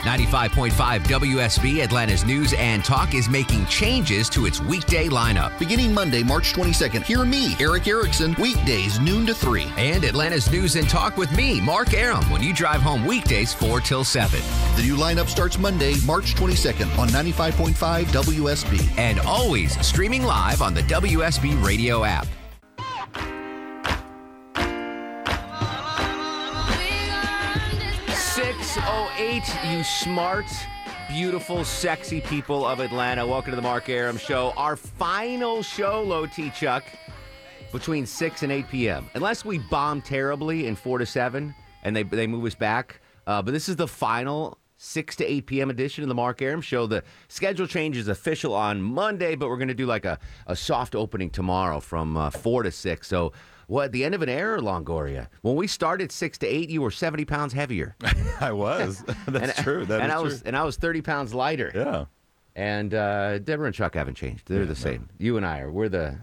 95.5 WSB Atlanta's News and Talk is making changes to its weekday lineup. Beginning Monday, March 22nd, hear me, Erick Erickson, weekdays noon to 3. And Atlanta's News and Talk with me, Mark Arum, when you drive home weekdays 4 till 7. The new lineup starts Monday, March 22nd on 95.5 WSB. And always streaming live on the WSB radio app. 608, you smart, beautiful, sexy people of Atlanta. Welcome to the Mark Arum Show. Our final show, Low T Chuck, between 6 and 8 p.m. Unless we bomb terribly in 4 to 7 and they, they move us back. Uh, but this is the final 6 to 8 p.m. edition of the Mark Arum Show. The schedule change is official on Monday, but we're going to do like a, a soft opening tomorrow from uh, 4 to 6. So, what, at the end of an era, Longoria? When we started 6 to 8, you were 70 pounds heavier. I was. That's and, true. That and is I was, true. And I was 30 pounds lighter. Yeah. And uh, Deborah and Chuck haven't changed. They're the same. You and I are. We're the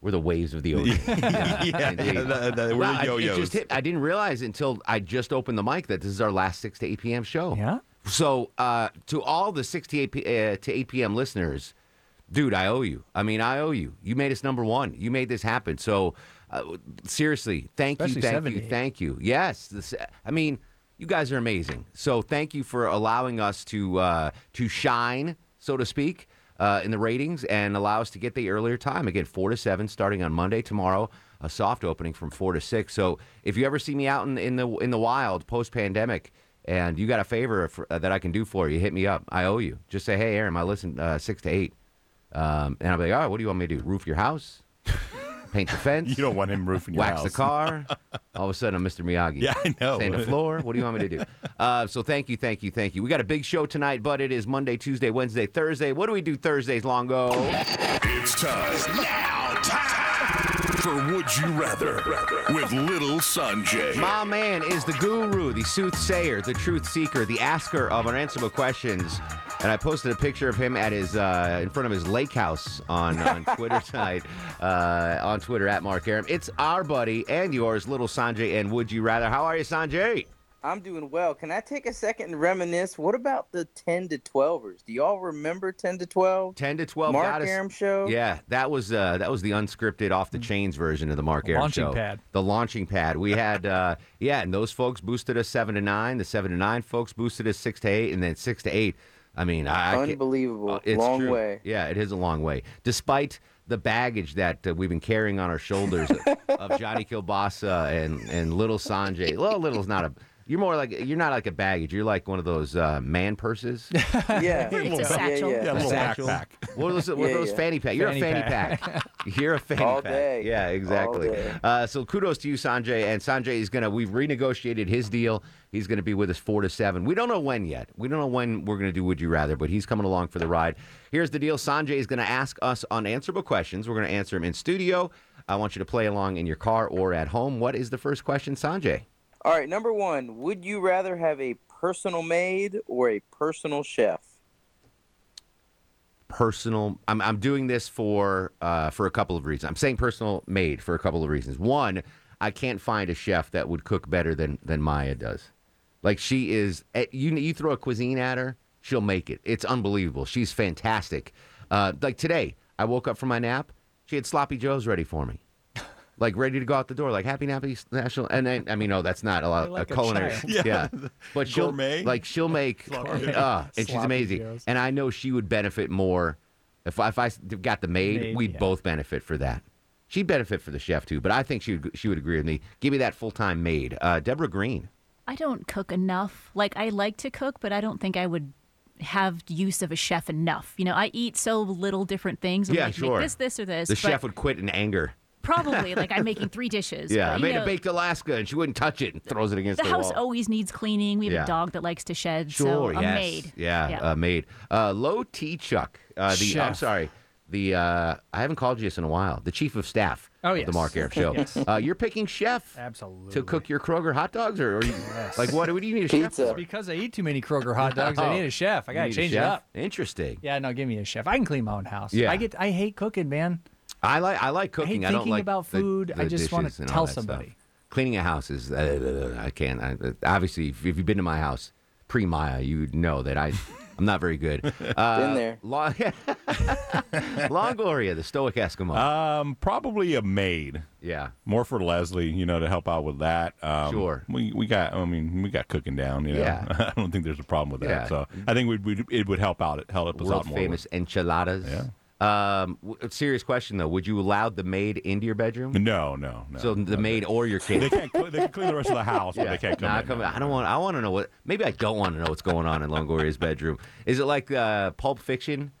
we're the waves of the ocean. yeah, that- that- we're Well, I- yo-yos. just hit- I didn't realize until I just opened the mic that this is our last 6 to 8 p.m. show. Yeah? So uh, to all the 6 to 8, p- uh, to 8 p.m. listeners, dude, I owe you. I mean, I owe you. You made us number one. You made this happen. So uh, seriously, thank Especially you, thank 70. you, thank you. Yes, this, I mean, you guys are amazing. So thank you for allowing us to uh, to shine, so to speak, uh, in the ratings and allow us to get the earlier time again, four to seven, starting on Monday tomorrow. A soft opening from four to six. So if you ever see me out in, in the in the wild post pandemic. And you got a favor for, uh, that I can do for you? Hit me up. I owe you. Just say, "Hey, Aaron, I listen uh, six to eight. Um, and I'll be like, "All right, what do you want me to do? Roof your house, paint the fence, You don't want him roofing your house. wax house. the car. All of a sudden, I'm Mr. Miyagi. Yeah, I know. Sand the floor. What do you want me to do? Uh, so thank you, thank you, thank you. We got a big show tonight, but it is Monday, Tuesday, Wednesday, Thursday. What do we do Thursdays, Longo? It's time. Now, time for Would You Rather with Little Sanjay. My man is the guru, the soothsayer, the truth seeker, the asker of unanswerable questions. And I posted a picture of him at his uh, in front of his lake house on, on Twitter tonight, uh, on Twitter at Mark Arum. It's our buddy and yours, little Sanjay. And would you rather? How are you, Sanjay? I'm doing well. Can I take a second and reminisce? What about the 10 to 12ers? Do y'all remember 10 to 12? 10 to 12 Mark got us- Arum show? Yeah, that was uh, that was the unscripted off the chains version of the Mark Arum Launching show. pad. The launching pad. We had uh, yeah, and those folks boosted us 7 to 9, the 7 to 9 folks boosted us 6 to 8 and then 6 to 8. I mean, I, I Unbelievable. uh, it's Long true. way. Yeah, it is a long way. Despite the baggage that uh, we've been carrying on our shoulders of, of Johnny Kilbasa and and little Sanjay. Well, little's not a you're more like you're not like a baggage. You're like one of those uh, man purses. Yeah. It's a yeah, satchel. yeah. Yeah, a little Satchel. backpack. What are those, what are Yeah, those yeah. fanny pack? You're Fanny a fanny pack. pack. You're a fanny All pack. day. Yeah, exactly. All day. Uh, so kudos to you, Sanjay. And Sanjay is gonna. We've renegotiated his deal. He's gonna be with us four to seven. We don't know when yet. We don't know when we're gonna do Would You Rather, but he's coming along for the ride. Here's the deal. Sanjay is gonna ask us unanswerable questions. We're gonna answer them in studio. I want you to play along in your car or at home. What is the first question, Sanjay? All right, number one. Would you rather have a personal maid or a personal chef? personal I'm, I'm doing this for uh, for a couple of reasons. I'm saying personal maid for a couple of reasons. One i can't find a chef that would cook better than than maya does. Like she is eh, you you throw a cuisine at her she'll make it. It's unbelievable. She's fantastic. Uh, like today i woke up from my nap she had sloppy joes ready for me like ready to go out the door, like happy nappy national. And then, I mean, no, that's not a lot Like a a culinary. child. Yeah. Yeah. but she'll Gourmet. like she'll make, Sloppy. uh, and she's amazing. Joes. And I know she would benefit more if I, if I got the maid. Maid, we'd yeah. both benefit for that. She'd benefit for the chef too, but I think she would, she would agree with me. Give me that full time maid, uh, Deborah Green. I don't cook enough. Like I like to cook, but I don't think I would have use of a chef enough. You know, I eat so little different things. I'm Yeah, like, sure. Make this, this, or this. The but chef would quit in anger. Probably. like I'm making three dishes. Yeah, but, I made know, a baked Alaska, and she wouldn't touch it and throws it against The the, house wall. always needs cleaning. We have Yeah. a dog that likes to shed. Sure, so a yes. maid. Yeah, Yeah. a maid. Uh, Low T Chuck. Uh, the I'm sorry. The uh, I haven't called you this in a while. The chief of staff Oh, of the. Mark Air Show. Yes. uh, you're picking chef Absolutely. to cook your Kroger hot dogs, or, or you, like what? What do you need a chef for? Because I eat too many Kroger hot dogs, Oh. I need a chef. I gotta change it up. Interesting. Yeah, no, give me a chef. I can clean my own house. Yeah. I get. I hate cooking, man. I like I like I hate cooking. I, don't thinking like about food. the I just wanna dishes and all tell that stuff. somebody. Cleaning a house is uh, I can't. I, obviously, if, if you've been to my house pre Maya, you would know that I I'm not very good. Uh, Been there. Long, Longoria, the Stoic Eskimo. Um, probably a maid. yeah. More for Leslie, you know, to help out with that. Um, Sure. We we got. I mean, we got cooking down. You know, Yeah. I don't think there's a problem with that. Yeah. So I think we'd, we'd, it would help out. It help us World out more. famous enchiladas. Yeah. Um, w- serious question though. Would you allow the maid into your bedroom? No, no, no. So the maid or your kid? they can't. Cl- they can clean the rest of the house, but they can't come Nah, in. come in. I don't want. I want to know what. Maybe I don't want to know what's going on in Longoria's bedroom. Is it like uh, Pulp Fiction,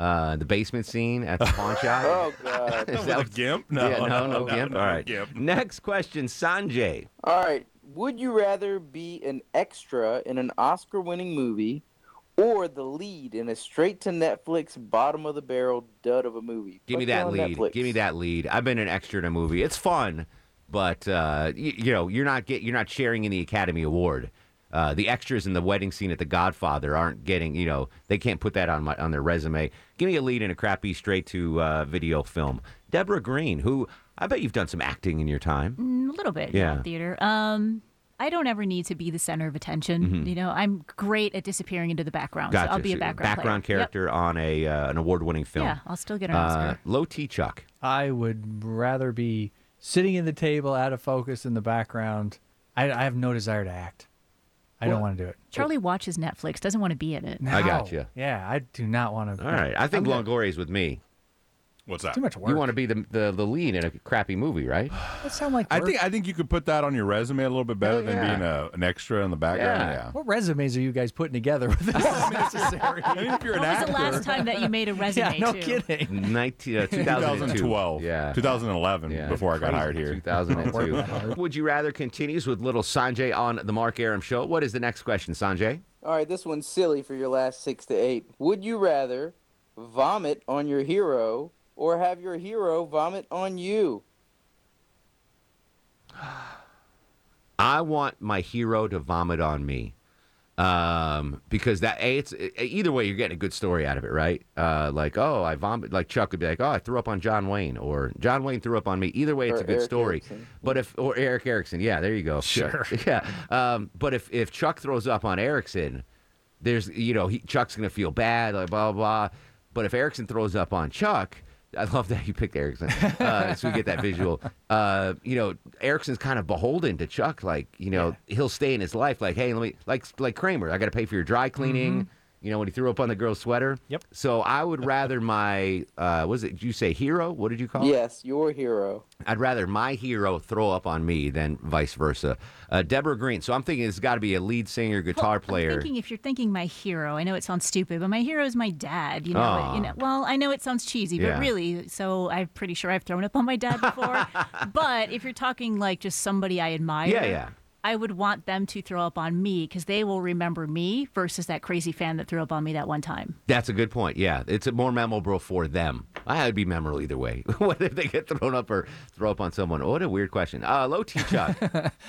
uh, the basement scene at the pawn shop? Oh God. Is that a gimp? No, yeah, no, no, no, no, gimp. no All right. gimp. Next question, Sanjay. All right. Would you rather be an extra in an Oscar-winning movie, or the lead in a straight-to-Netflix, bottom-of-the-barrel dud of a movie? Give me Put it that lead. Netflix. Give me that lead. I've been an extra in a movie. It's fun, but uh, you, you know, you're not get you're not sharing in the Academy Award. Uh, the extras in the wedding scene at The Godfather aren't getting, you know, they can't put that on my on their resume. Give me a lead in a crappy straight to uh, video film. Deborah Green, who I bet you've done some acting in your time. Mm, a little bit. Yeah. Yeah. Theater. Um, I don't ever need to be the center of attention. You know, I'm great at disappearing into the background. Gotcha. So I'll be a So, background player. Yep. character on a uh, an award winning film. Yeah, I'll still get an Uh, Oscar. low T Chuck. I would rather be sitting in the table, out of focus in the background. I, I have no desire to act. I don't want to do it. Charlie watches Netflix. Doesn't want to be in it. I got No. you. Yeah, I do not want to. All right. I think I'm Longoria's with me. What's that? Too much work. You want to be the, the the lead in a crappy movie, right? That sound like I work. think I think you could put that on your resume a little bit better Oh, than yeah. being a, an extra in the background. Yeah. Yeah. What resumes are you guys putting together with this is necessary? I mean, if you're an When was the last time that you made a resume? yeah, no too? kidding. 19, uh, 2012. Yeah. 2011 Yeah, before I got hired here. 2002. Would you rather continues with little Sanjay on the Mark Arum show? What is the next question, Sanjay? All right, this one's silly for your last six to eight. Would you rather vomit on your hero or have your hero vomit on you? I want my hero to vomit on me. Um, because that a it's either way you're getting a good story out of it, right? Uh, like oh I vomit, like Chuck would be like oh I threw up on John Wayne or John Wayne threw up on me. Either way, it's Or a good Eric story. Erickson. But if or Erick Erickson, yeah, there you go. Sure. yeah. Um, but if if Chuck throws up on Erickson, there's you know he, Chuck's gonna feel bad, like blah blah. blah. But if Erickson throws up on Chuck, I love that you picked Erickson, uh, so we get that visual. Uh, you know, Erickson's kind of beholden to Chuck. Like you know, he'll stay in his life. Like hey, let me like like Kramer. I got to pay for your dry cleaning. You know when he threw up on the girl's sweater. Yep. So I would rather my uh, was it? Did you say hero? What did you call it? Yes, your hero. I'd rather my hero throw up on me than vice versa. Uh, Deborah Green. So I'm thinking it's got to be a lead singer, guitar player. I'm thinking if you're thinking my hero, I know it sounds stupid, but my hero is my dad. You know, Aw. you know. Well, I know it sounds cheesy, Yeah. but really, so I'm pretty sure I've thrown up on my dad before. but if you're talking like just somebody I admire, Yeah, yeah. I would want them to throw up on me because they will remember me versus that crazy fan that threw up on me that one time. That's a good point. Yeah, it's more memorable for them. I'd be memorable either way, whether if they get thrown up or throw up on someone. Oh, what a weird question. Uh, low T Chuck.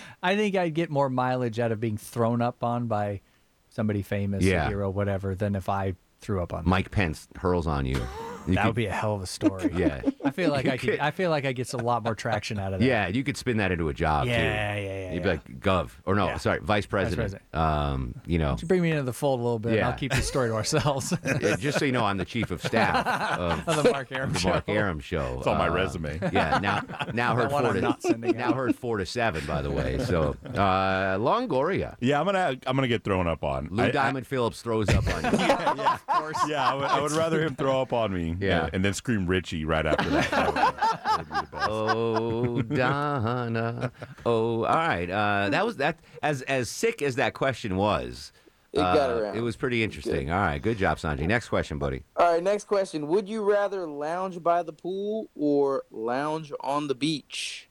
I think I'd get more mileage out of being thrown up on by somebody famous, Yeah. a hero, whatever, than if I threw up on them. Mike Pence hurls on you. You That could- would be a hell of a story. Yeah. I feel like I could. I feel like I get a lot more traction out of that. Yeah, you could spin that into a job too. Yeah, yeah, yeah, You'd be like Gov, or no, Yeah. sorry, Vice President. President. Um, you know, Just bring me into the fold a little bit. and Yeah. I'll keep the story to ourselves. Yeah, just so you know, I'm the chief of staff of on the Mark Arum the show. Mark Arum show. It's on my Uh, resume. Yeah, now now heard four to now out. heard four to seven. By the way, so uh, Longoria, Yeah, I'm gonna I'm gonna get thrown up on. Lou I- I- Diamond Phillips throws up on you. yeah, of course. yeah, I would, I would rather him throw up on me. Yeah. and, and then scream Richie right after that. That would that would be the best. Oh, Donna. Oh, all right. Uh, that was that. As as sick as that question was, It got Uh, around. It was pretty interesting. All right, good job, Sanji. Next question, buddy. All right, next question. Would you rather lounge by the pool or lounge on the beach?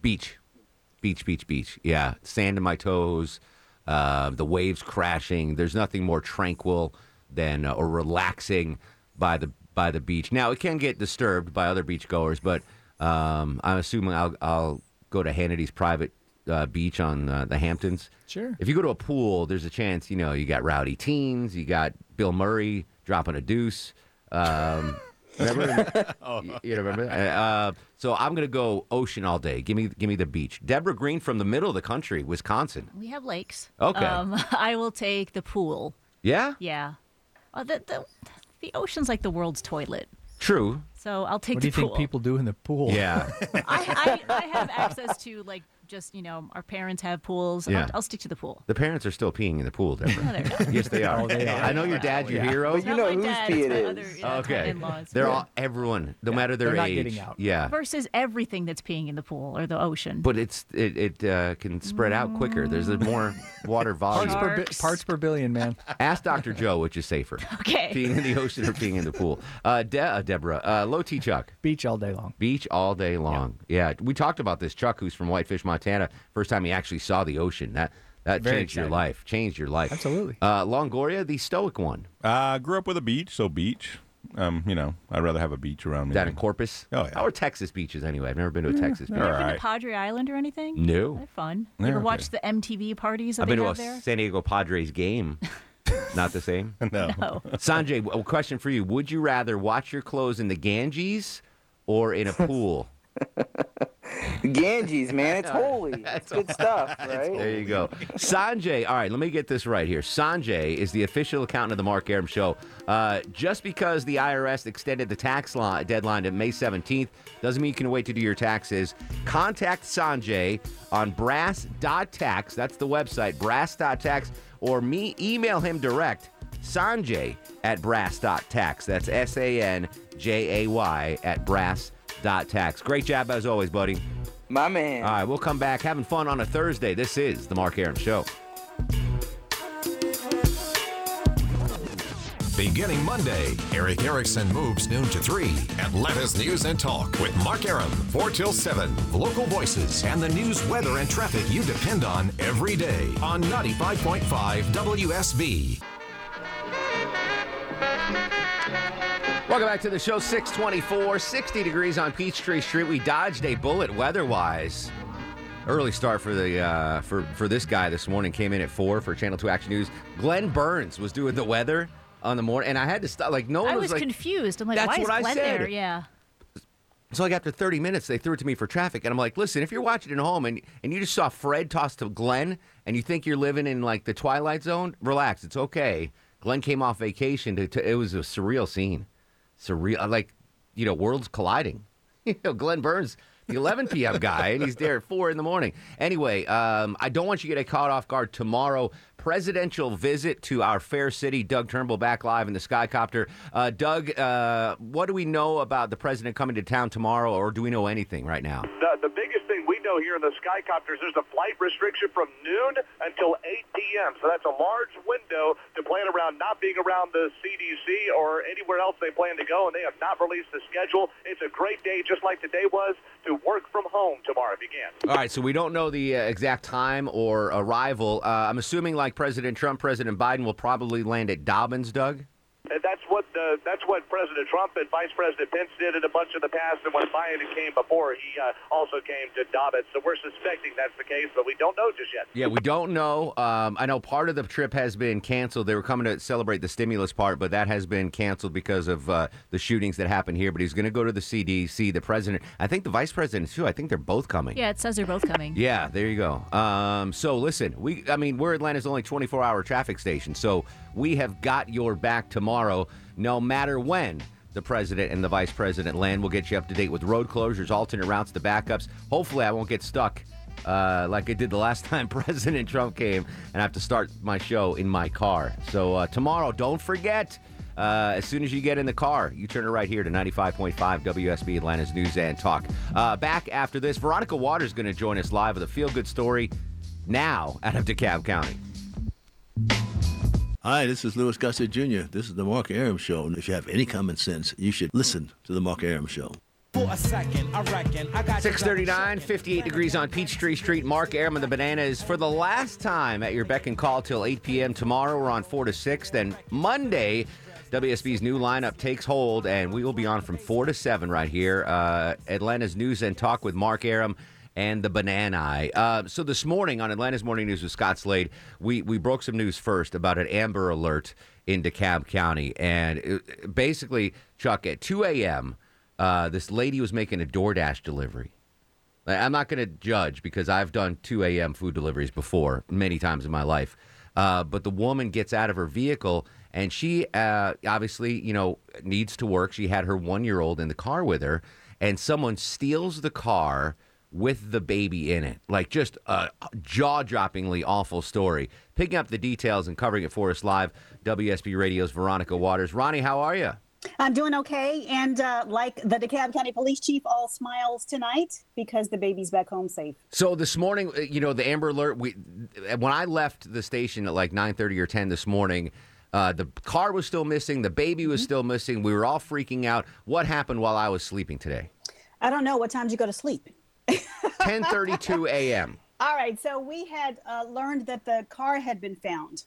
Beach, beach, beach, beach. Yeah, sand in my toes, uh, the waves crashing. There's nothing more tranquil than uh, or relaxing by the by the beach. Now it can get disturbed by other beachgoers, but um, I'm assuming I'll I'll go to Hannity's private uh, beach on uh, the Hamptons. Sure. If you go to a pool, there's a chance you know you got rowdy teens, you got Bill Murray dropping a deuce. Um, remember? You- You remember? Uh, so I'm gonna go ocean all day. Give me give me the beach. Deborah Green from the middle of the country, Wisconsin. We have lakes. Okay. Um, I will take the pool. Yeah, Yeah. Uh, the, the, the ocean's like the world's toilet. true. So I'll take the pool. What do you pool. think people do in the pool? Yeah, I, I, I have access to like just you know our parents have pools. Yeah. I'll, I'll stick to the pool. the parents are still peeing in the pool, Deborah. No, they're not. yes, they are. Oh, they are. I know your dad's your hero. But you Not know my whose dad, pee it's it other, you know, Okay, in-laws. they're all everyone, no matter their they're not age. getting out. Yeah, versus everything that's peeing in the pool or the ocean. but it's it, it uh, can spread out quicker. There's a more water volume. Parts per, bi- parts per billion, man. Ask Dr. Joe which is safer, okay. peeing in the ocean or peeing in the pool. Uh, De- uh, Deborah, uh, low T Chuck. Beach all day long. Beach all day long. Yeah. we talked about this. Chuck, who's from Whitefish, Montana. First time he actually saw the ocean. That that Very changed your life. Changed your life. Absolutely. Uh, Longoria, the stoic one, Uh, grew up with a beach, so beach. Um, you know, I'd rather have a beach around me. down in Corpus. Oh, yeah. How are Texas beaches anyway? I've never been to a Texas beach. You ever All been to Padre Island or anything? No. They're fun. You Yeah, ever okay. watch the MTV parties that I've they been to a there? San Diego Padres game. Not the same. no. No. Sanjay, a question for you. Would you rather watch your clothes in the Ganges or in a pool? Ganges, man, it's holy. It's good stuff, right? There you go. Sanjay, all right, let me get this right here. Sanjay is the official accountant of the Mark Arum Show. Uh, just because the IRS extended the tax law deadline to May 17th doesn't mean you can wait to do your taxes. Contact Sanjay on brass.tax. That's the website, brass.tax, or me email him direct. Sanjay at brass.tax. That's S A N J A Y at brass.tax. Great job as always, buddy. My man. All right, we'll come back having fun on a Thursday. This is the Mark Arum Show. Beginning Monday, Erick Erickson moves noon to 3. Atlanta's News and Talk with Mark Arum, 4 till 7. Local voices and the news, weather, and traffic you depend on every day on 95.5 WSB. Welcome back to the show. 624, 60 degrees on Peachtree Street. We dodged a bullet weather-wise. Early start for the uh, for for this guy this morning. Came in at four for Channel Two Action News. Glenn Burns was doing the weather on the morning, and I had to stop. Like no one I was, was like. confused. I'm like, why is Glenn there? Yeah. So like after 30 minutes, they threw it to me for traffic, and I'm like, listen, if you're watching at home and and you just saw Fred toss to Glenn, and you think you're living in like the Twilight Zone, relax, it's okay. Glenn came off vacation. To, to it was a surreal scene, surreal, like you know, worlds colliding. You know, Glenn Burns, the 11 p.m. guy, and he's there at four in the morning. Anyway, um, I don't want you to get caught off guard tomorrow. Presidential visit to our fair city. Doug Turnbull back live in the Skycopter. Uh, Doug, uh, what do we know about the president coming to town tomorrow, or do we know anything right now? The, the biggest thing we know here in the Skycopters, there's a flight restriction from noon until 8 p.m. So that's a large window to plan around not being around the CDC or anywhere else they plan to go, and they have not released the schedule. It's a great day, just like today was, to work from home tomorrow if you can. All right, so we don't know the uh, exact time or arrival. Uh, I'm assuming, like President Trump, President Biden will probably land at Dobbins, Doug. That's what the, that's what President Trump and Vice President Pence did in a bunch of the past, and when Biden came before, he uh, also came to Dobbins. So we're suspecting that's the case, but we don't know just yet. Yeah, we don't know. Um, I know part of the trip has been canceled. They were coming to celebrate the stimulus part, but that has been canceled because of uh, the shootings that happened here. But he's going to go to the CDC. The president, I think the vice president too. I think they're both coming. Yeah, it says they're both coming. Yeah, there you go. Um, so listen, we I mean we're Atlanta's only 24-hour traffic station, so we have got your back tomorrow, no matter when the president and the vice president land. We'll get you up to date with road closures, alternate routes, the backups. Hopefully, I won't get stuck. Uh, like I did the last time President Trump came, and I have to start my show in my car. So uh, tomorrow, don't forget. Uh, as soon as you get in the car, you turn it right here to 95.5 WSB Atlanta's News and Talk. Uh, back after this, Veronica Waters is going to join us live with a feel good story. now out of DeKalb County. Hi, this is Louis Gossett Jr. This is the Mark Arum Show. And if you have any common sense, you should listen to the Mark Arum Show. For a second, I reckon I got 639, 58 degrees on Peachtree Street. Mark Arum and the Bananas for the last time at your beck and call till 8 p.m. Tomorrow we're on 4 to 6. Then Monday, WSB's new lineup takes hold, and we will be on from 4 to 7 right here. Uh, Atlanta's News and Talk with Mark Arum and the Banana. Uh, so this morning on Atlanta's Morning News with Scott Slade, we, we broke some news first about an Amber Alert in DeKalb County. And it, basically, Chuck, at 2 a.m., uh, this lady was making a DoorDash delivery. I'm not going to judge because I've done 2 a.m. food deliveries before many times in my life. Uh, but the woman gets out of her vehicle and she uh, obviously, you know, needs to work. She had her one year old in the car with her, and someone steals the car with the baby in it. Like just a jaw droppingly awful story. Picking up the details and covering it for us live, WSB Radio's Veronica Waters. Ronnie, how are you? I'm doing okay. And uh, like the DeKalb County Police Chief, all smiles tonight because the baby's back home safe. So this morning, uh, you know, the Amber Alert. We when I left the station at like nine thirty or ten this morning, uh, the car was still missing. The baby was still missing. We were all freaking out. What happened while I was sleeping today? I don't know what time did you go to sleep. Ten thirty two a.m. All right. So we had uh, learned that the car had been found.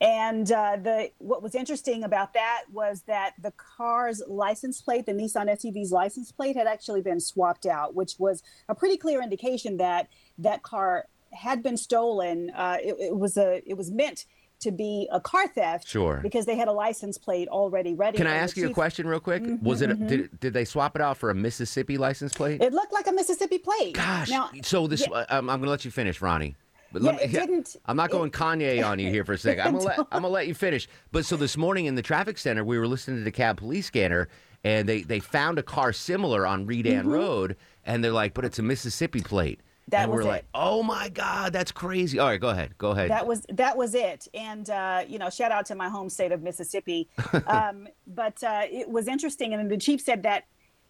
And uh, the what was interesting about that was that the car's license plate, the Nissan SUV's license plate, had actually been swapped out, which was a pretty clear indication that that car had been stolen. Uh, it, it was a it was meant to be a car theft, Sure. because they had a license plate already ready. Can I ask you a question real quick? Was it mhm. did, did they swap it out for a Mississippi license plate? It looked like a Mississippi plate. Gosh. Now, so this yeah, um, I'm going to let you finish, Ronnie. But Yeah, me, it didn't- I'm not going Kanye on you here for a second. I'm gonna let I'm gonna let you finish. But so this morning in the traffic center, we were listening to the cab police scanner, and they they found a car similar on Redan Mhm. Road, and they're like, but it's a Mississippi plate. That and we're was like, it. oh my god, that's crazy. All right, go ahead, go ahead. That was that was it, and uh, you know, shout out to my home state of Mississippi. um, but uh, it was interesting, and the chief said that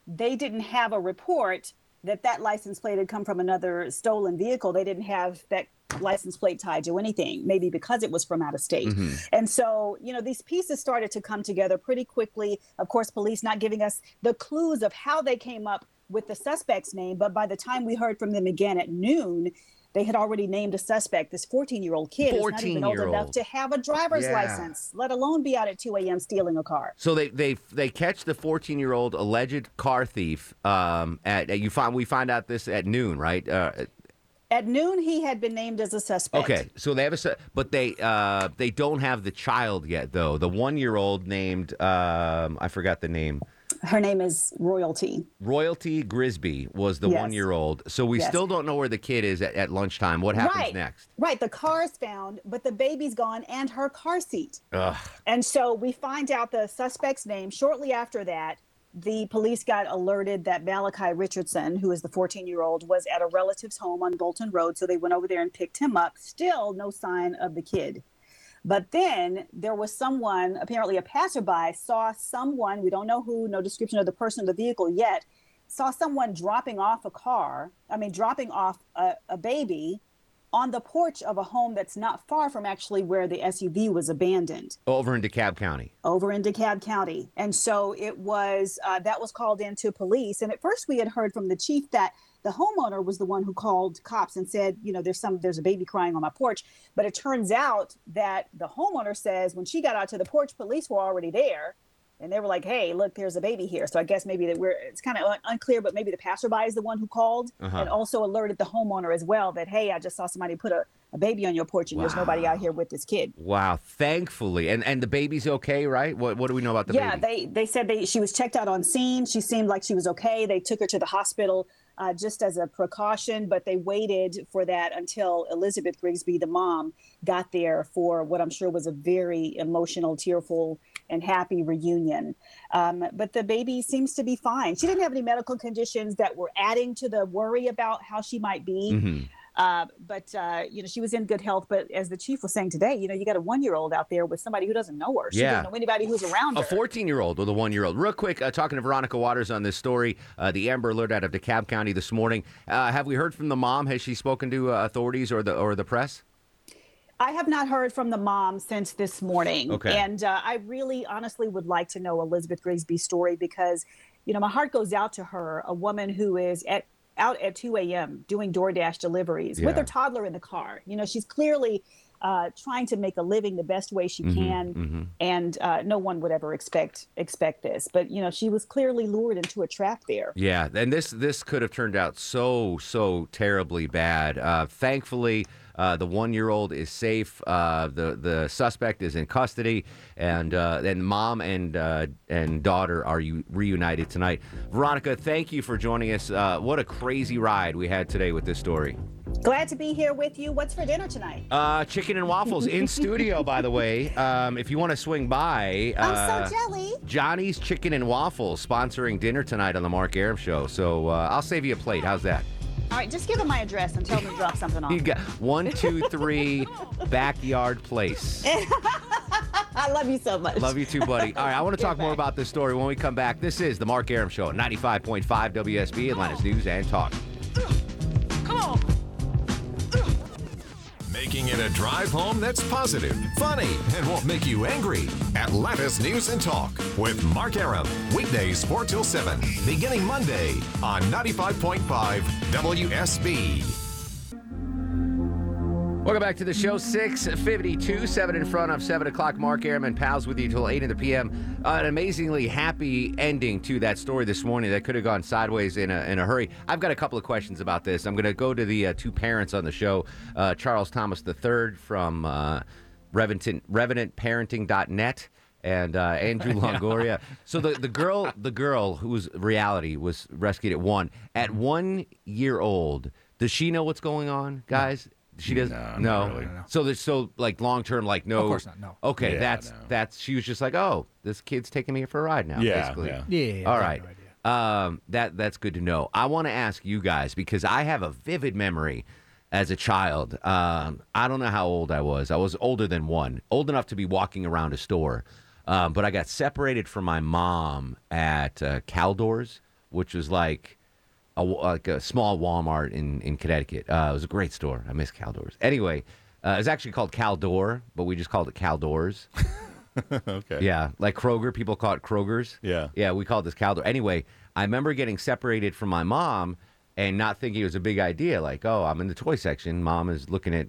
they didn't have a report that that license plate had come from another stolen vehicle. They didn't have that license plate tied to anything, maybe because it was from out of state. Mhm. And so, you know, these pieces started to come together pretty quickly. Of course, police not giving us the clues of how they came up with the suspect's name, but by the time we heard from them again at noon, they had already named a suspect. This 14 year old kid is not even old 14-year-old. enough to have a driver's Yeah. license, let alone be out at 2 a.m. stealing a car. So they they they catch the 14 year old alleged car thief. Um, at, at you find we find out this at noon, right? Uh, At noon, he had been named as a suspect. Okay, so they have a, but they uh, they don't have the child yet though. The one year old named um, I forgot the name. Her name is Royalty. Royalty Grigsby was the Yes. one year old. So we Yes. still don't know where the kid is at, at lunchtime. What happens right. next? Right. The car's found, but the baby's gone and her car seat. Ugh. And so we find out the suspect's name. Shortly after that, the police got alerted that Malachi Richardson, who is the 14 year old, was at a relative's home on Bolton Road. So they went over there and picked him up. Still no sign of the kid. But then there was someone, apparently a passerby, saw someone, we don't know who, no description of the person of the vehicle yet, saw someone dropping off a car, I mean, dropping off a, a baby on the porch of a home that's not far from actually where the SUV was abandoned Over in DeKalb County. over in DeKalb County. And so it was, uh, that was called into police. And at first we had heard from the chief that the homeowner was the one who called cops and said, you know, there's some, there's a baby crying on my porch. But it turns out that the homeowner says when she got out to the porch, police were already there. And they were like, "Hey, look, there's a baby here." So I guess maybe that we're it's kind of un- unclear, but maybe the passerby is the one who called Uh-huh. and also alerted the homeowner as well that, "Hey, I just saw somebody put a, a baby on your porch, and there's nobody out here with this kid." Wow, thankfully, and and the baby's okay, right? What what do we know about the yeah, baby? they they said they she was checked out on scene. She seemed like she was okay. They took her to the hospital uh, just as a precaution, but they waited for that until Elizabeth Grigsby, the mom, got there for what I'm sure was a very emotional, tearful, and happy reunion. Um, but the baby seems to be fine. She didn't have any medical conditions that were adding to the worry about how she might be. Mhm. Uh, but uh, you know, she was in good health. But as the chief was saying today, you know, you got a one-year-old out there with somebody who doesn't know her. She Yeah. doesn't know anybody who's around her. A 14 year old with a one year old. Real quick, uh, talking to Veronica Waters on this story, uh, the Amber Alert out of DeKalb County this morning. Uh, have we heard from the mom? Has she spoken to uh, authorities or the or the press? I have not heard from the mom since this morning. Okay. And uh, I really honestly would like to know Elizabeth Grigsby's story because, you know, my heart goes out to her, a woman who is at out at 2 a.m. doing DoorDash deliveries with her toddler in the car. You know, she's clearly uh, trying to make a living the best way she Mhm, can, mhm. and uh, no one would ever expect expect this. But you know, she was clearly lured into a trap there. Yeah, and this this could have turned out so so terribly bad. Uh, thankfully, uh, the one year old is safe. Uh, the the suspect is in custody, and uh, and mom and uh, and daughter are u- reunited tonight. Veronica, thank you for joining us. Uh, what a crazy ride we had today with this story. Glad to be here with you. What's for dinner tonight? Uh, chicken and waffles in studio, by the way. Um, if you want to swing by, uh, I'm so jelly. Johnny's Chicken and Waffles sponsoring dinner tonight on the Mark Arum Show. So uh, I'll save you a plate. How's that? All right, just give them my address and tell them to drop something off. You got one, two, three, backyard place. I love you so much. Love you too, buddy. All right, I want to talk more about this story when we come back. This is the Mark Arum Show, 95.5 WSB, Atlanta's News and Talk. Making it a drive home that's positive, funny, and won't make you angry. Atlanta's News and Talk with Mark Arum. Weekdays 4 till 7, beginning Monday on 95.5 WSB. Welcome back to the show. 652, 7 in front of 7 o'clock. Mark Arum and pals with you till 8 in the p.m. Uh, an amazingly happy ending to that story this morning that could have gone sideways in a, in a hurry. I've got a couple of questions about this. I'm going to go to the uh, two parents on the show uh, Charles Thomas III from uh, Revenant, RevenantParenting.net and uh, Andrew Longoria. so the, the girl, the girl whose reality was rescued at one, at one year old, does she know what's going on, guys? She doesn't. No, No. not really. So there's so like long term, like no. Of course not, no. Okay, Yeah, that's no. that's. She was just like, oh, this kid's taking me for a ride now. Yeah, basically. yeah. Yeah, All I right. have no Um, that that's good to know. I want to ask you guys because I have a vivid memory as a child. Um, I don't know how old I was. I was older than one, old enough to be walking around a store. Um, but I got separated from my mom at uh, Caldors, which was like a, like a small Walmart in in Connecticut. Uh, it was a great store. I miss Caldors. Anyway, uh, it was actually called Caldor, but we just called it Caldors. okay. Yeah, like Kroger. People call it Kroger's. Yeah. Yeah, we called this Caldor. Anyway, I remember getting separated from my mom and not thinking it was a big idea. Like, oh, I'm in the toy section. Mom is looking at